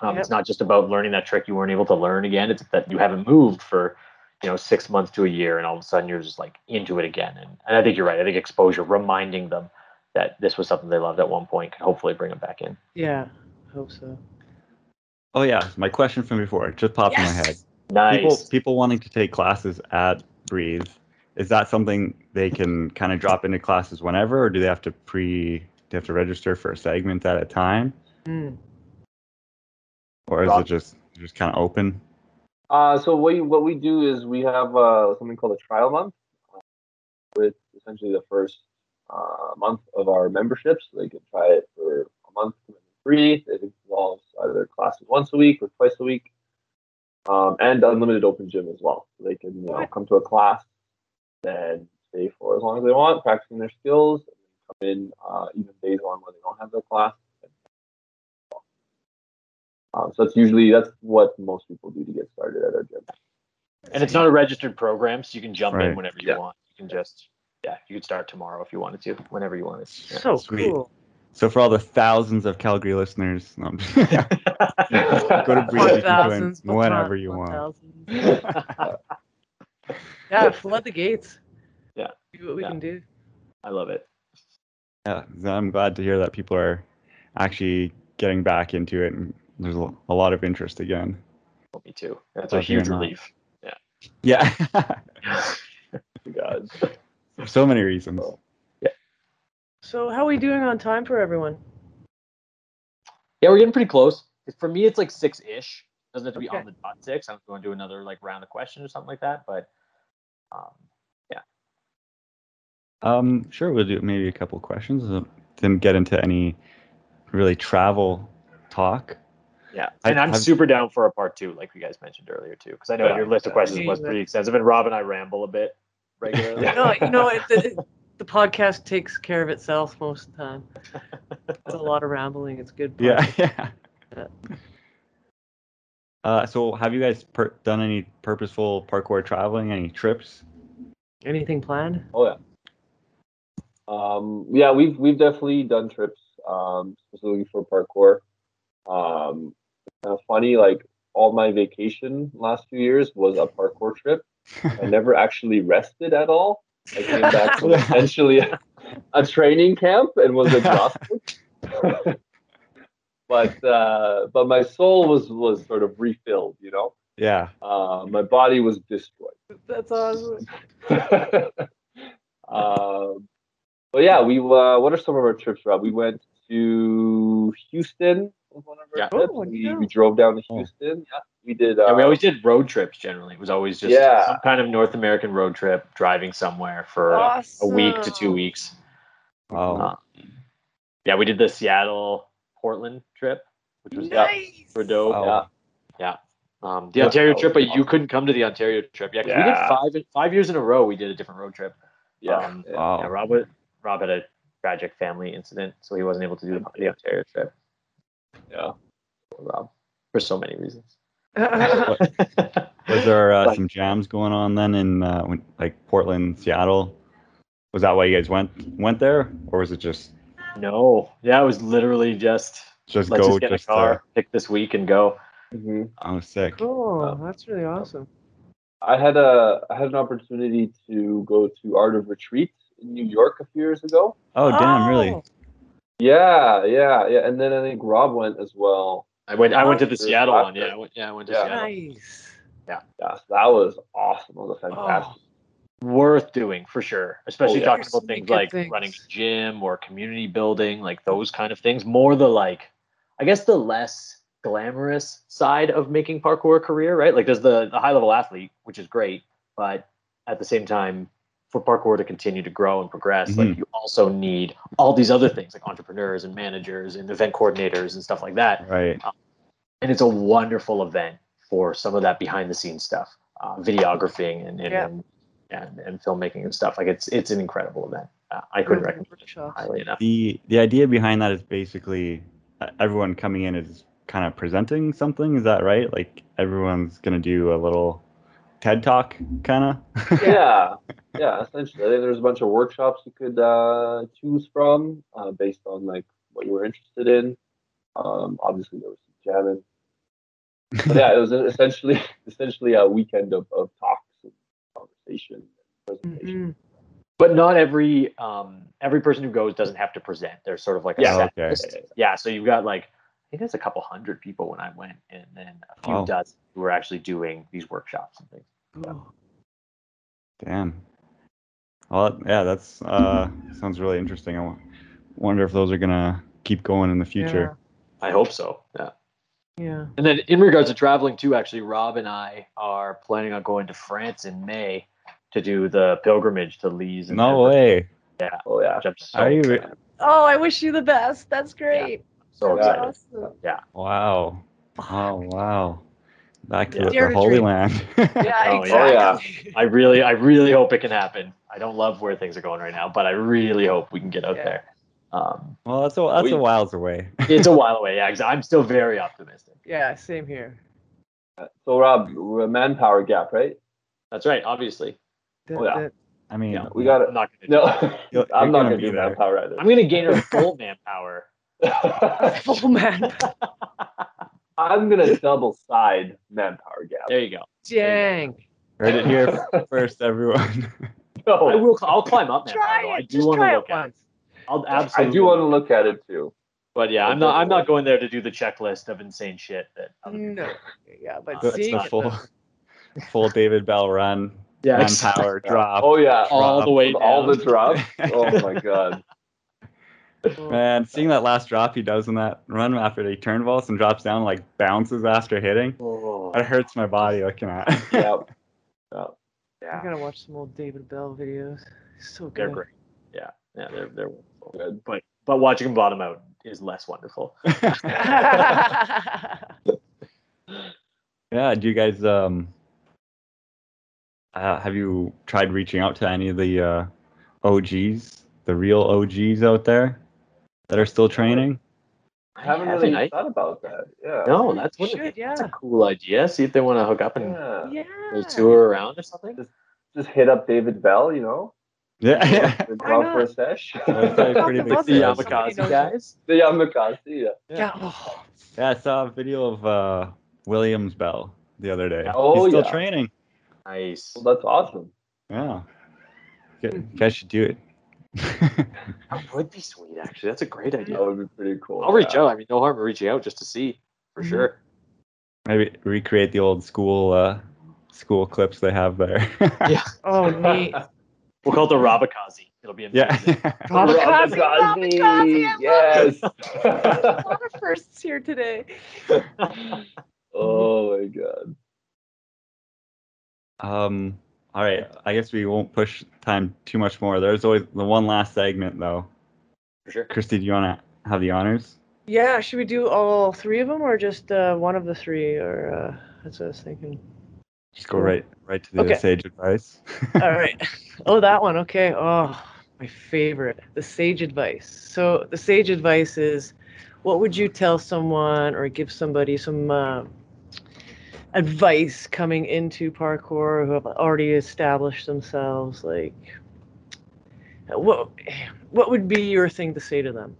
Um, Yep. It's not just about learning that trick you weren't able to learn again. It's that you haven't moved for, you know, six months to a year, and all of a sudden you're just like into it again. And, and I think you're right. I think exposure, reminding them that this was something they loved at one point, could hopefully bring them back in. yeah hope so Oh yeah, my question from before just popped in my head. Nice. People people wanting to take classes at Breathe, is that something they can kind of drop into classes whenever, or do they have to pre they have to register for a segment at a time, Mm. or is Rob- it just just kind of open? Uh, so what, you, what we do is we have uh, something called a trial month, uh, with essentially the first uh, month of our memberships. They can try it for a month free. It involves either classes once a week or twice a week, um, and unlimited open gym as well. So they can you know come to a class, then stay for as long as they want, practicing their skills, and come in uh, even days on when they don't have their class. Um, so that's usually that's what most people do to get started at our gym. and it's not a registered program, so you can jump in whenever you Yeah. want. You can just, yeah, you could start tomorrow if you wanted to, whenever you wanted. Yeah. so Sweet. cool So for all the thousands of Calgary listeners, no, I'm just- go to Breathe. You can join thousands, but whenever you want. yeah flood the gates Yeah. see what we Yeah. can do I love it. Yeah, I'm glad to hear that people are actually getting back into it, and there's a a lot of interest again. Me too. That's a Love hearing huge that. relief. Yeah, God. for so many reasons. so yeah. So how are we doing on time for everyone Yeah, we're getting pretty close. For me, it's like six ish. Doesn't have to be Okay. on the dot six. I'm going to do another like round of questions or something like that. But um, yeah. Um, sure, we'll do maybe a couple questions. Uh, Didn't get into any really travel talk. yeah, and I'm I've- super down for a part two, like you guys mentioned earlier too, because I know Yeah, your list of questions was pretty extensive, and Rob and I ramble a bit regularly. no you know it, the, the podcast takes care of itself most of the time it's a lot of rambling it's good Yeah, podcast. yeah. Uh, so have you guys per- done any purposeful parkour traveling? Any trips? anything planned Oh yeah. Um, yeah, we've we've definitely done trips um, specifically for parkour. Um, kind of funny, like all my vacation last few years was a parkour trip. I never actually rested at all. I came back from essentially a, a training camp and was exhausted. but uh, but my soul was was sort of refilled, you know. yeah. Uh, my body was destroyed. that's awesome um, but yeah, we uh, what are some of our trips, Rob? We went to Houston. Was one of our Yeah. trips. Oh, we, we drove down to Oh. Houston. Yeah, we did. Uh, Yeah, we always did road trips. Generally, it was always just Yeah. some kind of North American road trip, driving somewhere for a week to two weeks. Wow. Uh, yeah, we did the Seattle Portland trip, which was nice super dope. Wow. Yeah. Um, the Yeah, Ontario trip, was but you couldn't come to the Ontario trip. Yeah, 'cause we Yeah. did five five years in a row. We did a different road trip. Yeah. Um. Wow. Yeah, Rob, Rob had a tragic family incident, so he wasn't able to do the, the Ontario trip. Yeah. Rob, for so many reasons. Was there uh, But- some jams going on then in uh, when, like Portland, Seattle? Was that why you guys went went there, or was it just no, yeah, it was literally just just let's go just get just a car, to, pick this week, and go. hmm oh sick. cool. That's really awesome. I had a I had an opportunity to go to Art of Retreat in New York a few years ago. Oh damn, really? Oh, Yeah, yeah, yeah. And then I think Rob went as well. I went. I went to the Seattle one. Yeah, I went, yeah, I went to Yeah. Seattle. Nice. Yeah, so that was awesome. It was oh. fantastic. Worth doing for sure, especially yeah. talking There's about things like things. running a gym or community building, like those kind of things. More the like, I guess the less glamorous side of making parkour a career, right? Like there's the, the high level athlete, which is great, but at the same time, for parkour to continue to grow and progress, like Mhm. you also need all these other things like entrepreneurs and managers and event coordinators and stuff like that. Right. and it's a wonderful event for some of that behind the scenes stuff, uh, videographing and and, Yeah. and and and filmmaking and stuff. Like it's it's an incredible event. Uh, I couldn't recommend it Workshops. highly enough. The the idea behind that is basically uh, everyone coming in is kind of presenting something. Is that right? Like everyone's gonna do a little TED talk, kind of. yeah, yeah. Essentially, I think there's a bunch of workshops you could uh, choose from uh, based on like what you were interested in. Um, obviously, there was some jamming. But yeah, it was essentially essentially a weekend of, of talks and conversation and presentation. Mhm. But not every um every person who goes doesn't have to present. There's sort of like a Yeah. set Okay. Yeah, so you've got like I think there's a couple hundred people when I went, and then a few Wow. dozen who were actually doing these workshops and things. Cool. Damn. Well, yeah, that's uh sounds really interesting. I wonder if those are gonna keep going in the future. I hope so. Yeah. Yeah. And then in regards to traveling too, actually, Rob and I are planning on going to France in May to do the pilgrimage to Lisses. No Everest, way. Oh yeah, so, Are you? excited- Oh, I wish you the best. That's great. So Yeah. excited. Awesome. Wow. Oh wow. Back to Yeah. the, Dare the to Holy dream. Land. Yeah, Oh, yeah. exactly. I really, I really hope it can happen. I don't love where things are going right now, but I really hope we can get out Yeah. there. Um, well, that's a that's We- a whiles away. it's a while away. Yeah, 'cause I'm still very optimistic. Yeah, same here. So Rob, we're a manpower gap, right? That's right. Obviously, That- Oh, yeah. that- I mean, Yeah. We got I'm it. not gonna. No, You're- I'm not gonna gonna do there. manpower either. I'm gonna gain her full manpower. Full man. I'm gonna double side manpower gap. There you go. Dang. heard it here first, everyone. I will. I'll climb up manpower. Try though. I it. do Just want try to it look at it. once. I'll absolutely. I do want to look at it too. But yeah, I'm not. I'm not going there to do the checklist of insane shit that. No. Yeah, but That's seeing the full though. full David Belle run, Yeah, manpower drop. Oh yeah, all the way With all the drops. Oh my god. Man, seeing that last drop he does in that run after he turn vaults and drops down like bounces after hitting, Oh, that hurts my body looking at. Yeah. yeah. I yeah, gotta watch some old David Belle videos. He's so they're great. Yeah, yeah, they're they're. Good. But but watching them bottom out is less wonderful. yeah, do you guys um uh, have you tried reaching out to any of the uh, OGs, the real OGs out there that are still training? I haven't haven't, really I? thought about that. Yeah. No, that's You what should, that's a cool idea. See if they want to hook up and Yeah. yeah. tour around or something. Just hit up David Belle, you know. Yeah. Go Why out for a sesh. Pretty big The of size. us, somebody Yamakasi guys. the Yamakasi, yeah. Yeah. Oh, yeah, I saw a video of uh, Williams Belle the other day. Oh, He's still yeah. training. Nice. Well, that's awesome. Yeah. You you guys should do it. That would be sweet, actually. That's a great idea. That would be pretty cool. I'll reach out. I mean, no harm in reaching out just to see for Mhm. sure. Maybe recreate the old school uh, school clips they have there. Yeah. oh neat. We'll call it the Rabakazi. It'll be yeah. amazing. Kamikaze, Kamikaze, kamikaze, I Yes. A lot of firsts here today. oh my god. um. All right. I guess we won't push time too much more. There's always the one last segment though. for sure. Christy, do you want to have the honors? Yeah, should we do all three of them or just uh, one of the three? Or uh, that's what I was thinking. Just go right right to the Okay. sage advice. All right. Oh, that one. Okay. Oh, my favorite. The sage advice. So the sage advice is, what would you tell someone or give somebody some uh, advice coming into parkour who have already established themselves? Like, what what would be your thing to say to them?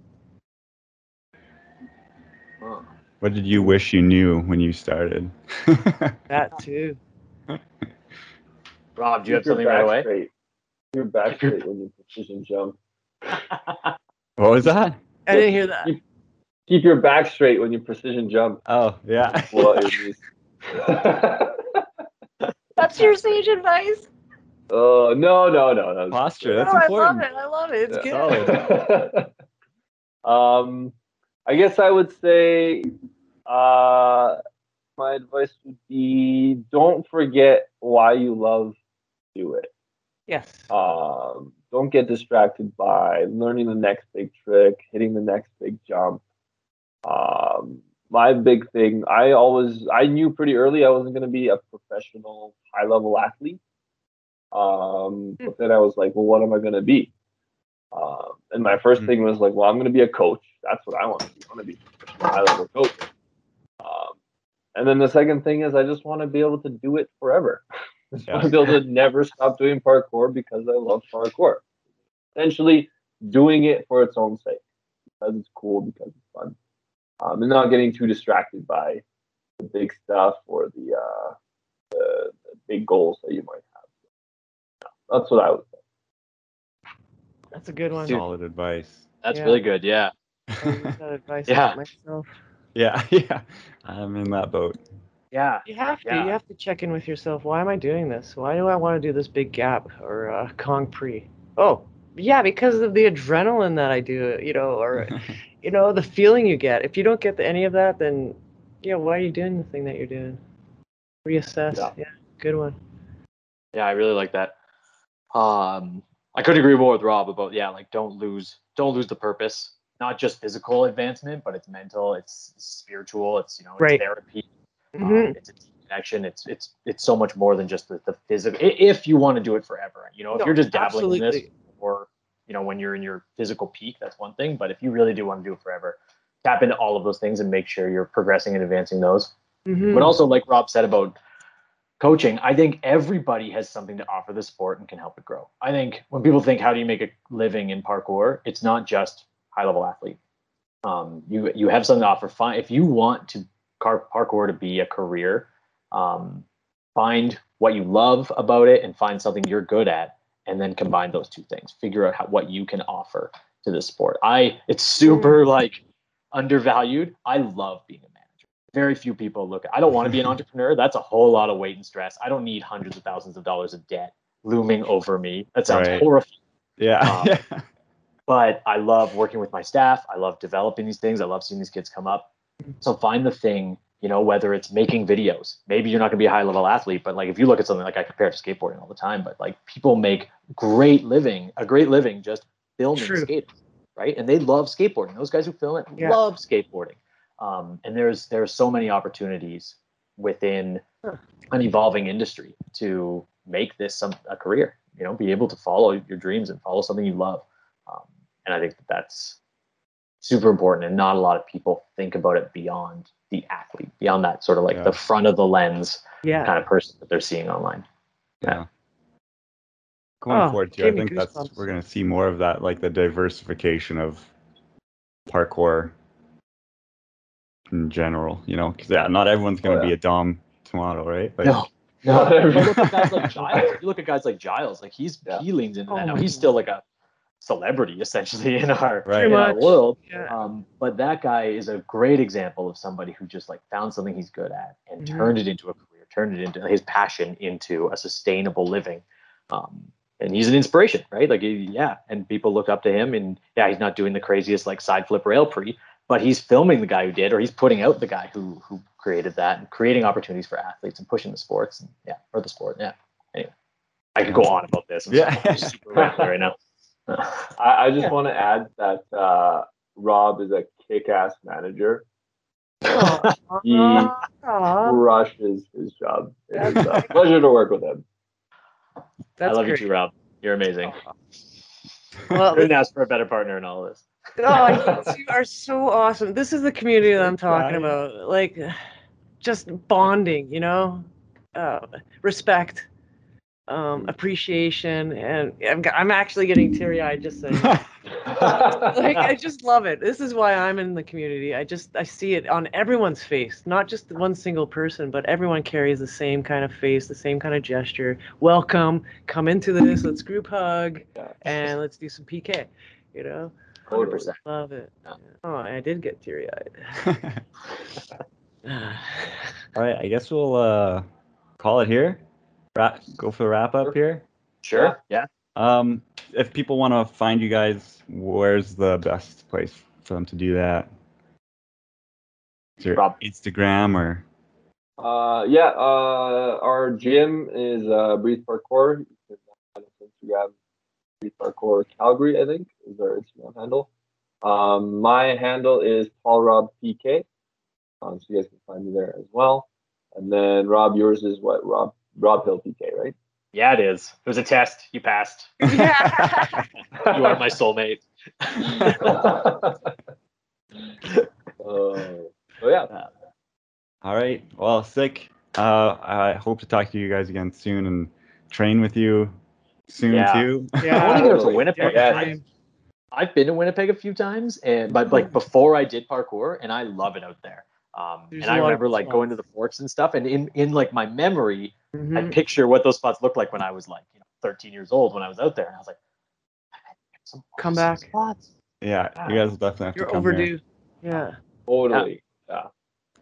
What did you wish you knew when you started? That too. Rob, do you have Keep your something right away? Straight. Keep Your back straight when you precision jump. what was that? I didn't hear that. Keep your back straight when you precision jump. Oh yeah. What it is. That's your sage advice. Oh no no no no. Posture. Oh, That's I love important. it. I love it. It's Yeah. good. um, I guess I would say, uh, my advice would be don't forget why you love do it. Yes. Um, don't get distracted by learning the next big trick, hitting the next big jump. Um, my big thing, I always, I knew pretty early I wasn't going to be a professional high level athlete. Um, but then I was like, well, what am I going to be? Um, and my first Mhm. thing was like, well, I'm going to be a coach. That's what I want to be. I want to be a high level coach. Um, and then the second thing is I just want to be able to do it forever. I just want to be able to never stop doing parkour because I love parkour. Essentially, doing it for its own sake because it's cool, because it's fun, um, and not getting too distracted by the big stuff or the, uh, the, the big goals that you might have. Yeah, that's what I would say. That's a good one. Dude. Solid advice. That's Yeah. really good. Yeah. I use that advice Yeah. myself. Yeah, yeah. I'm in that boat. Yeah. You have to. Yeah. You have to check in with yourself. Why am I doing this? Why do I want to do this big gap or uh, Kong Pre? Oh, yeah, because of the adrenaline that I do. You know, or you know the feeling you get. If you don't get the, any of that, then yeah, why are you doing the thing that you're doing? Reassess. Yeah. Yeah, good one. Yeah, I really like that. Um, I couldn't agree more with Rob about yeah, like don't lose don't lose the purpose. Not just physical advancement, but it's mental, it's spiritual, it's you know, it's Right. therapy, um, Mhm. it's a deep connection. It's it's it's so much more than just the, the physical. If you want to do it forever, you know, if No, you're just dabbling in this, absolutely. You know, when you're in your physical peak, that's one thing. But if you really do want to do it forever, tap into all of those things and make sure you're progressing and advancing those. Mhm. But also, like Rob said about coaching, I think everybody has something to offer the sport and can help it grow. I think when people think, how do you make a living in parkour? It's not just high level athlete. Um, you you have something to offer. If you want to car- parkour to be a career, um, find what you love about it and find something you're good at, and then combine those two things. Figure out how, what you can offer to the sport. I it's super like undervalued. I love being a manager. Very few people look. I don't want to be an entrepreneur. That's a whole lot of weight and stress. I don't need hundreds of thousands of dollars of debt looming over me. That sounds Right. horrifying. Yeah. Um, yeah. But I love working with my staff. I love developing these things. I love seeing these kids come up. So find the thing, you know, whether it's making videos. Maybe you're not going to be a high level athlete, but like if you look at something like I compare it to skateboarding all the time, but like people make great living, a great living just filming True. skaters, right? And they love skateboarding. Those guys who film it Yeah. love skateboarding. Um, and there's there's so many opportunities within an evolving industry to make this some a career. You know, be able to follow your dreams and follow something you love. Um, and I think that that's super important, and not a lot of people think about it beyond the athlete, beyond that sort of like Yeah. the front of the lens Yeah. kind of person that they're seeing online. Yeah. Going Oh, forward too, I gave me think that's we're gonna see more of that, like the diversification of parkour in general. You know, because yeah, not everyone's gonna Oh, be a dom tomorrow, right? Like, No, no. But look at guys like Giles. You look at guys like Giles. Like he's Yeah. he leans into Oh that now. He's oh. still like a celebrity essentially in our Right. in our much. world. Yeah. Um, but that guy is a great example of somebody who just like found something he's good at and Mhm. turned it into a career, turned it into his passion into a sustainable living. Um, and he's an inspiration, right? Like, yeah, and people look up to him. And yeah, he's not doing the craziest like side flip rail pre, but he's filming the guy who did, or he's putting out the guy who who created that and creating opportunities for athletes and pushing the sports. And yeah, or the sport. Yeah. Anyway, I could go on about this. I'm Yeah. yeah, super right now. I, I just Yeah. want to add that uh, Rob is a kick-ass manager. He Aw, crushes his job. It is a pleasure to work with him. I love great. you too, Rob. You're amazing. Well, Couldn't ask for a better partner in all this. oh, you are so awesome. This is the community that I'm talking Right. about. Like, just bonding, you know, uh, respect, um, appreciation, and I'm, I'm actually getting teary eyed just saying. like I just love it. This is why I'm in the community. I just I see it on everyone's face, not just one single person, but everyone carries the same kind of face, the same kind of gesture. Welcome, come into this. Let's group hug Yeah. and let's do some PK. You know, 100%. love it. Yeah. Oh, I did get teary eyed. All right, I guess we'll uh, call it here. Wrap, go for the wrap up here. Sure. Yeah. Um, if people want to find you guys, where's the best place for them to do that? Is your Rob. Instagram or? Uh, yeah, uh, our gym is uh, Breathe Parkour. You can on Instagram, Breathe Parkour Calgary, I think, is our Instagram handle. Um, my handle is Tall Rob PK. Um, so you guys can find me there as well. And then Rob, yours is what? Rob Rob Hill PK, right? Yeah, it is. It was a test. You passed. yeah. You are my soulmate. Uh, so yeah, All right. Well, sick. Uh, I hope to talk to you guys again soon and train with you soon Yeah. too. Yeah. I want to go to Winnipeg. Yeah. I- I've been to Winnipeg a few times, and but like before I did parkour, and I love it out there. Um, There's and I remember like going to the forks and stuff, and in in like my memory, I Mhm. picture what those spots looked like when I was like you know 13 years old when I was out there, and I was like, some Come back. Spots. Yeah, you guys will definitely have You're to come here. overdue. Yeah. totally.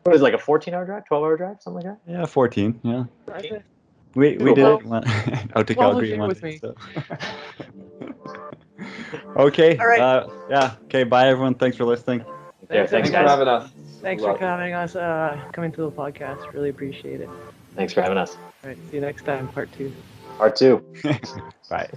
What is it, like a 14 hour drive, 12 hour drive, something like that? Yeah, 14. Yeah. Okay. We, we did Well- it one, out to well, Calgary share one with day, me. so. okay. All right. Uh, yeah. Okay. Bye, everyone. Thanks for listening. Yeah, Thanks, thanks, Thanks for having us. Thanks Love for it. having us, uh, coming to the podcast. Really appreciate it. Thanks for having us. All right. See you next time, part two. Part two. Bye.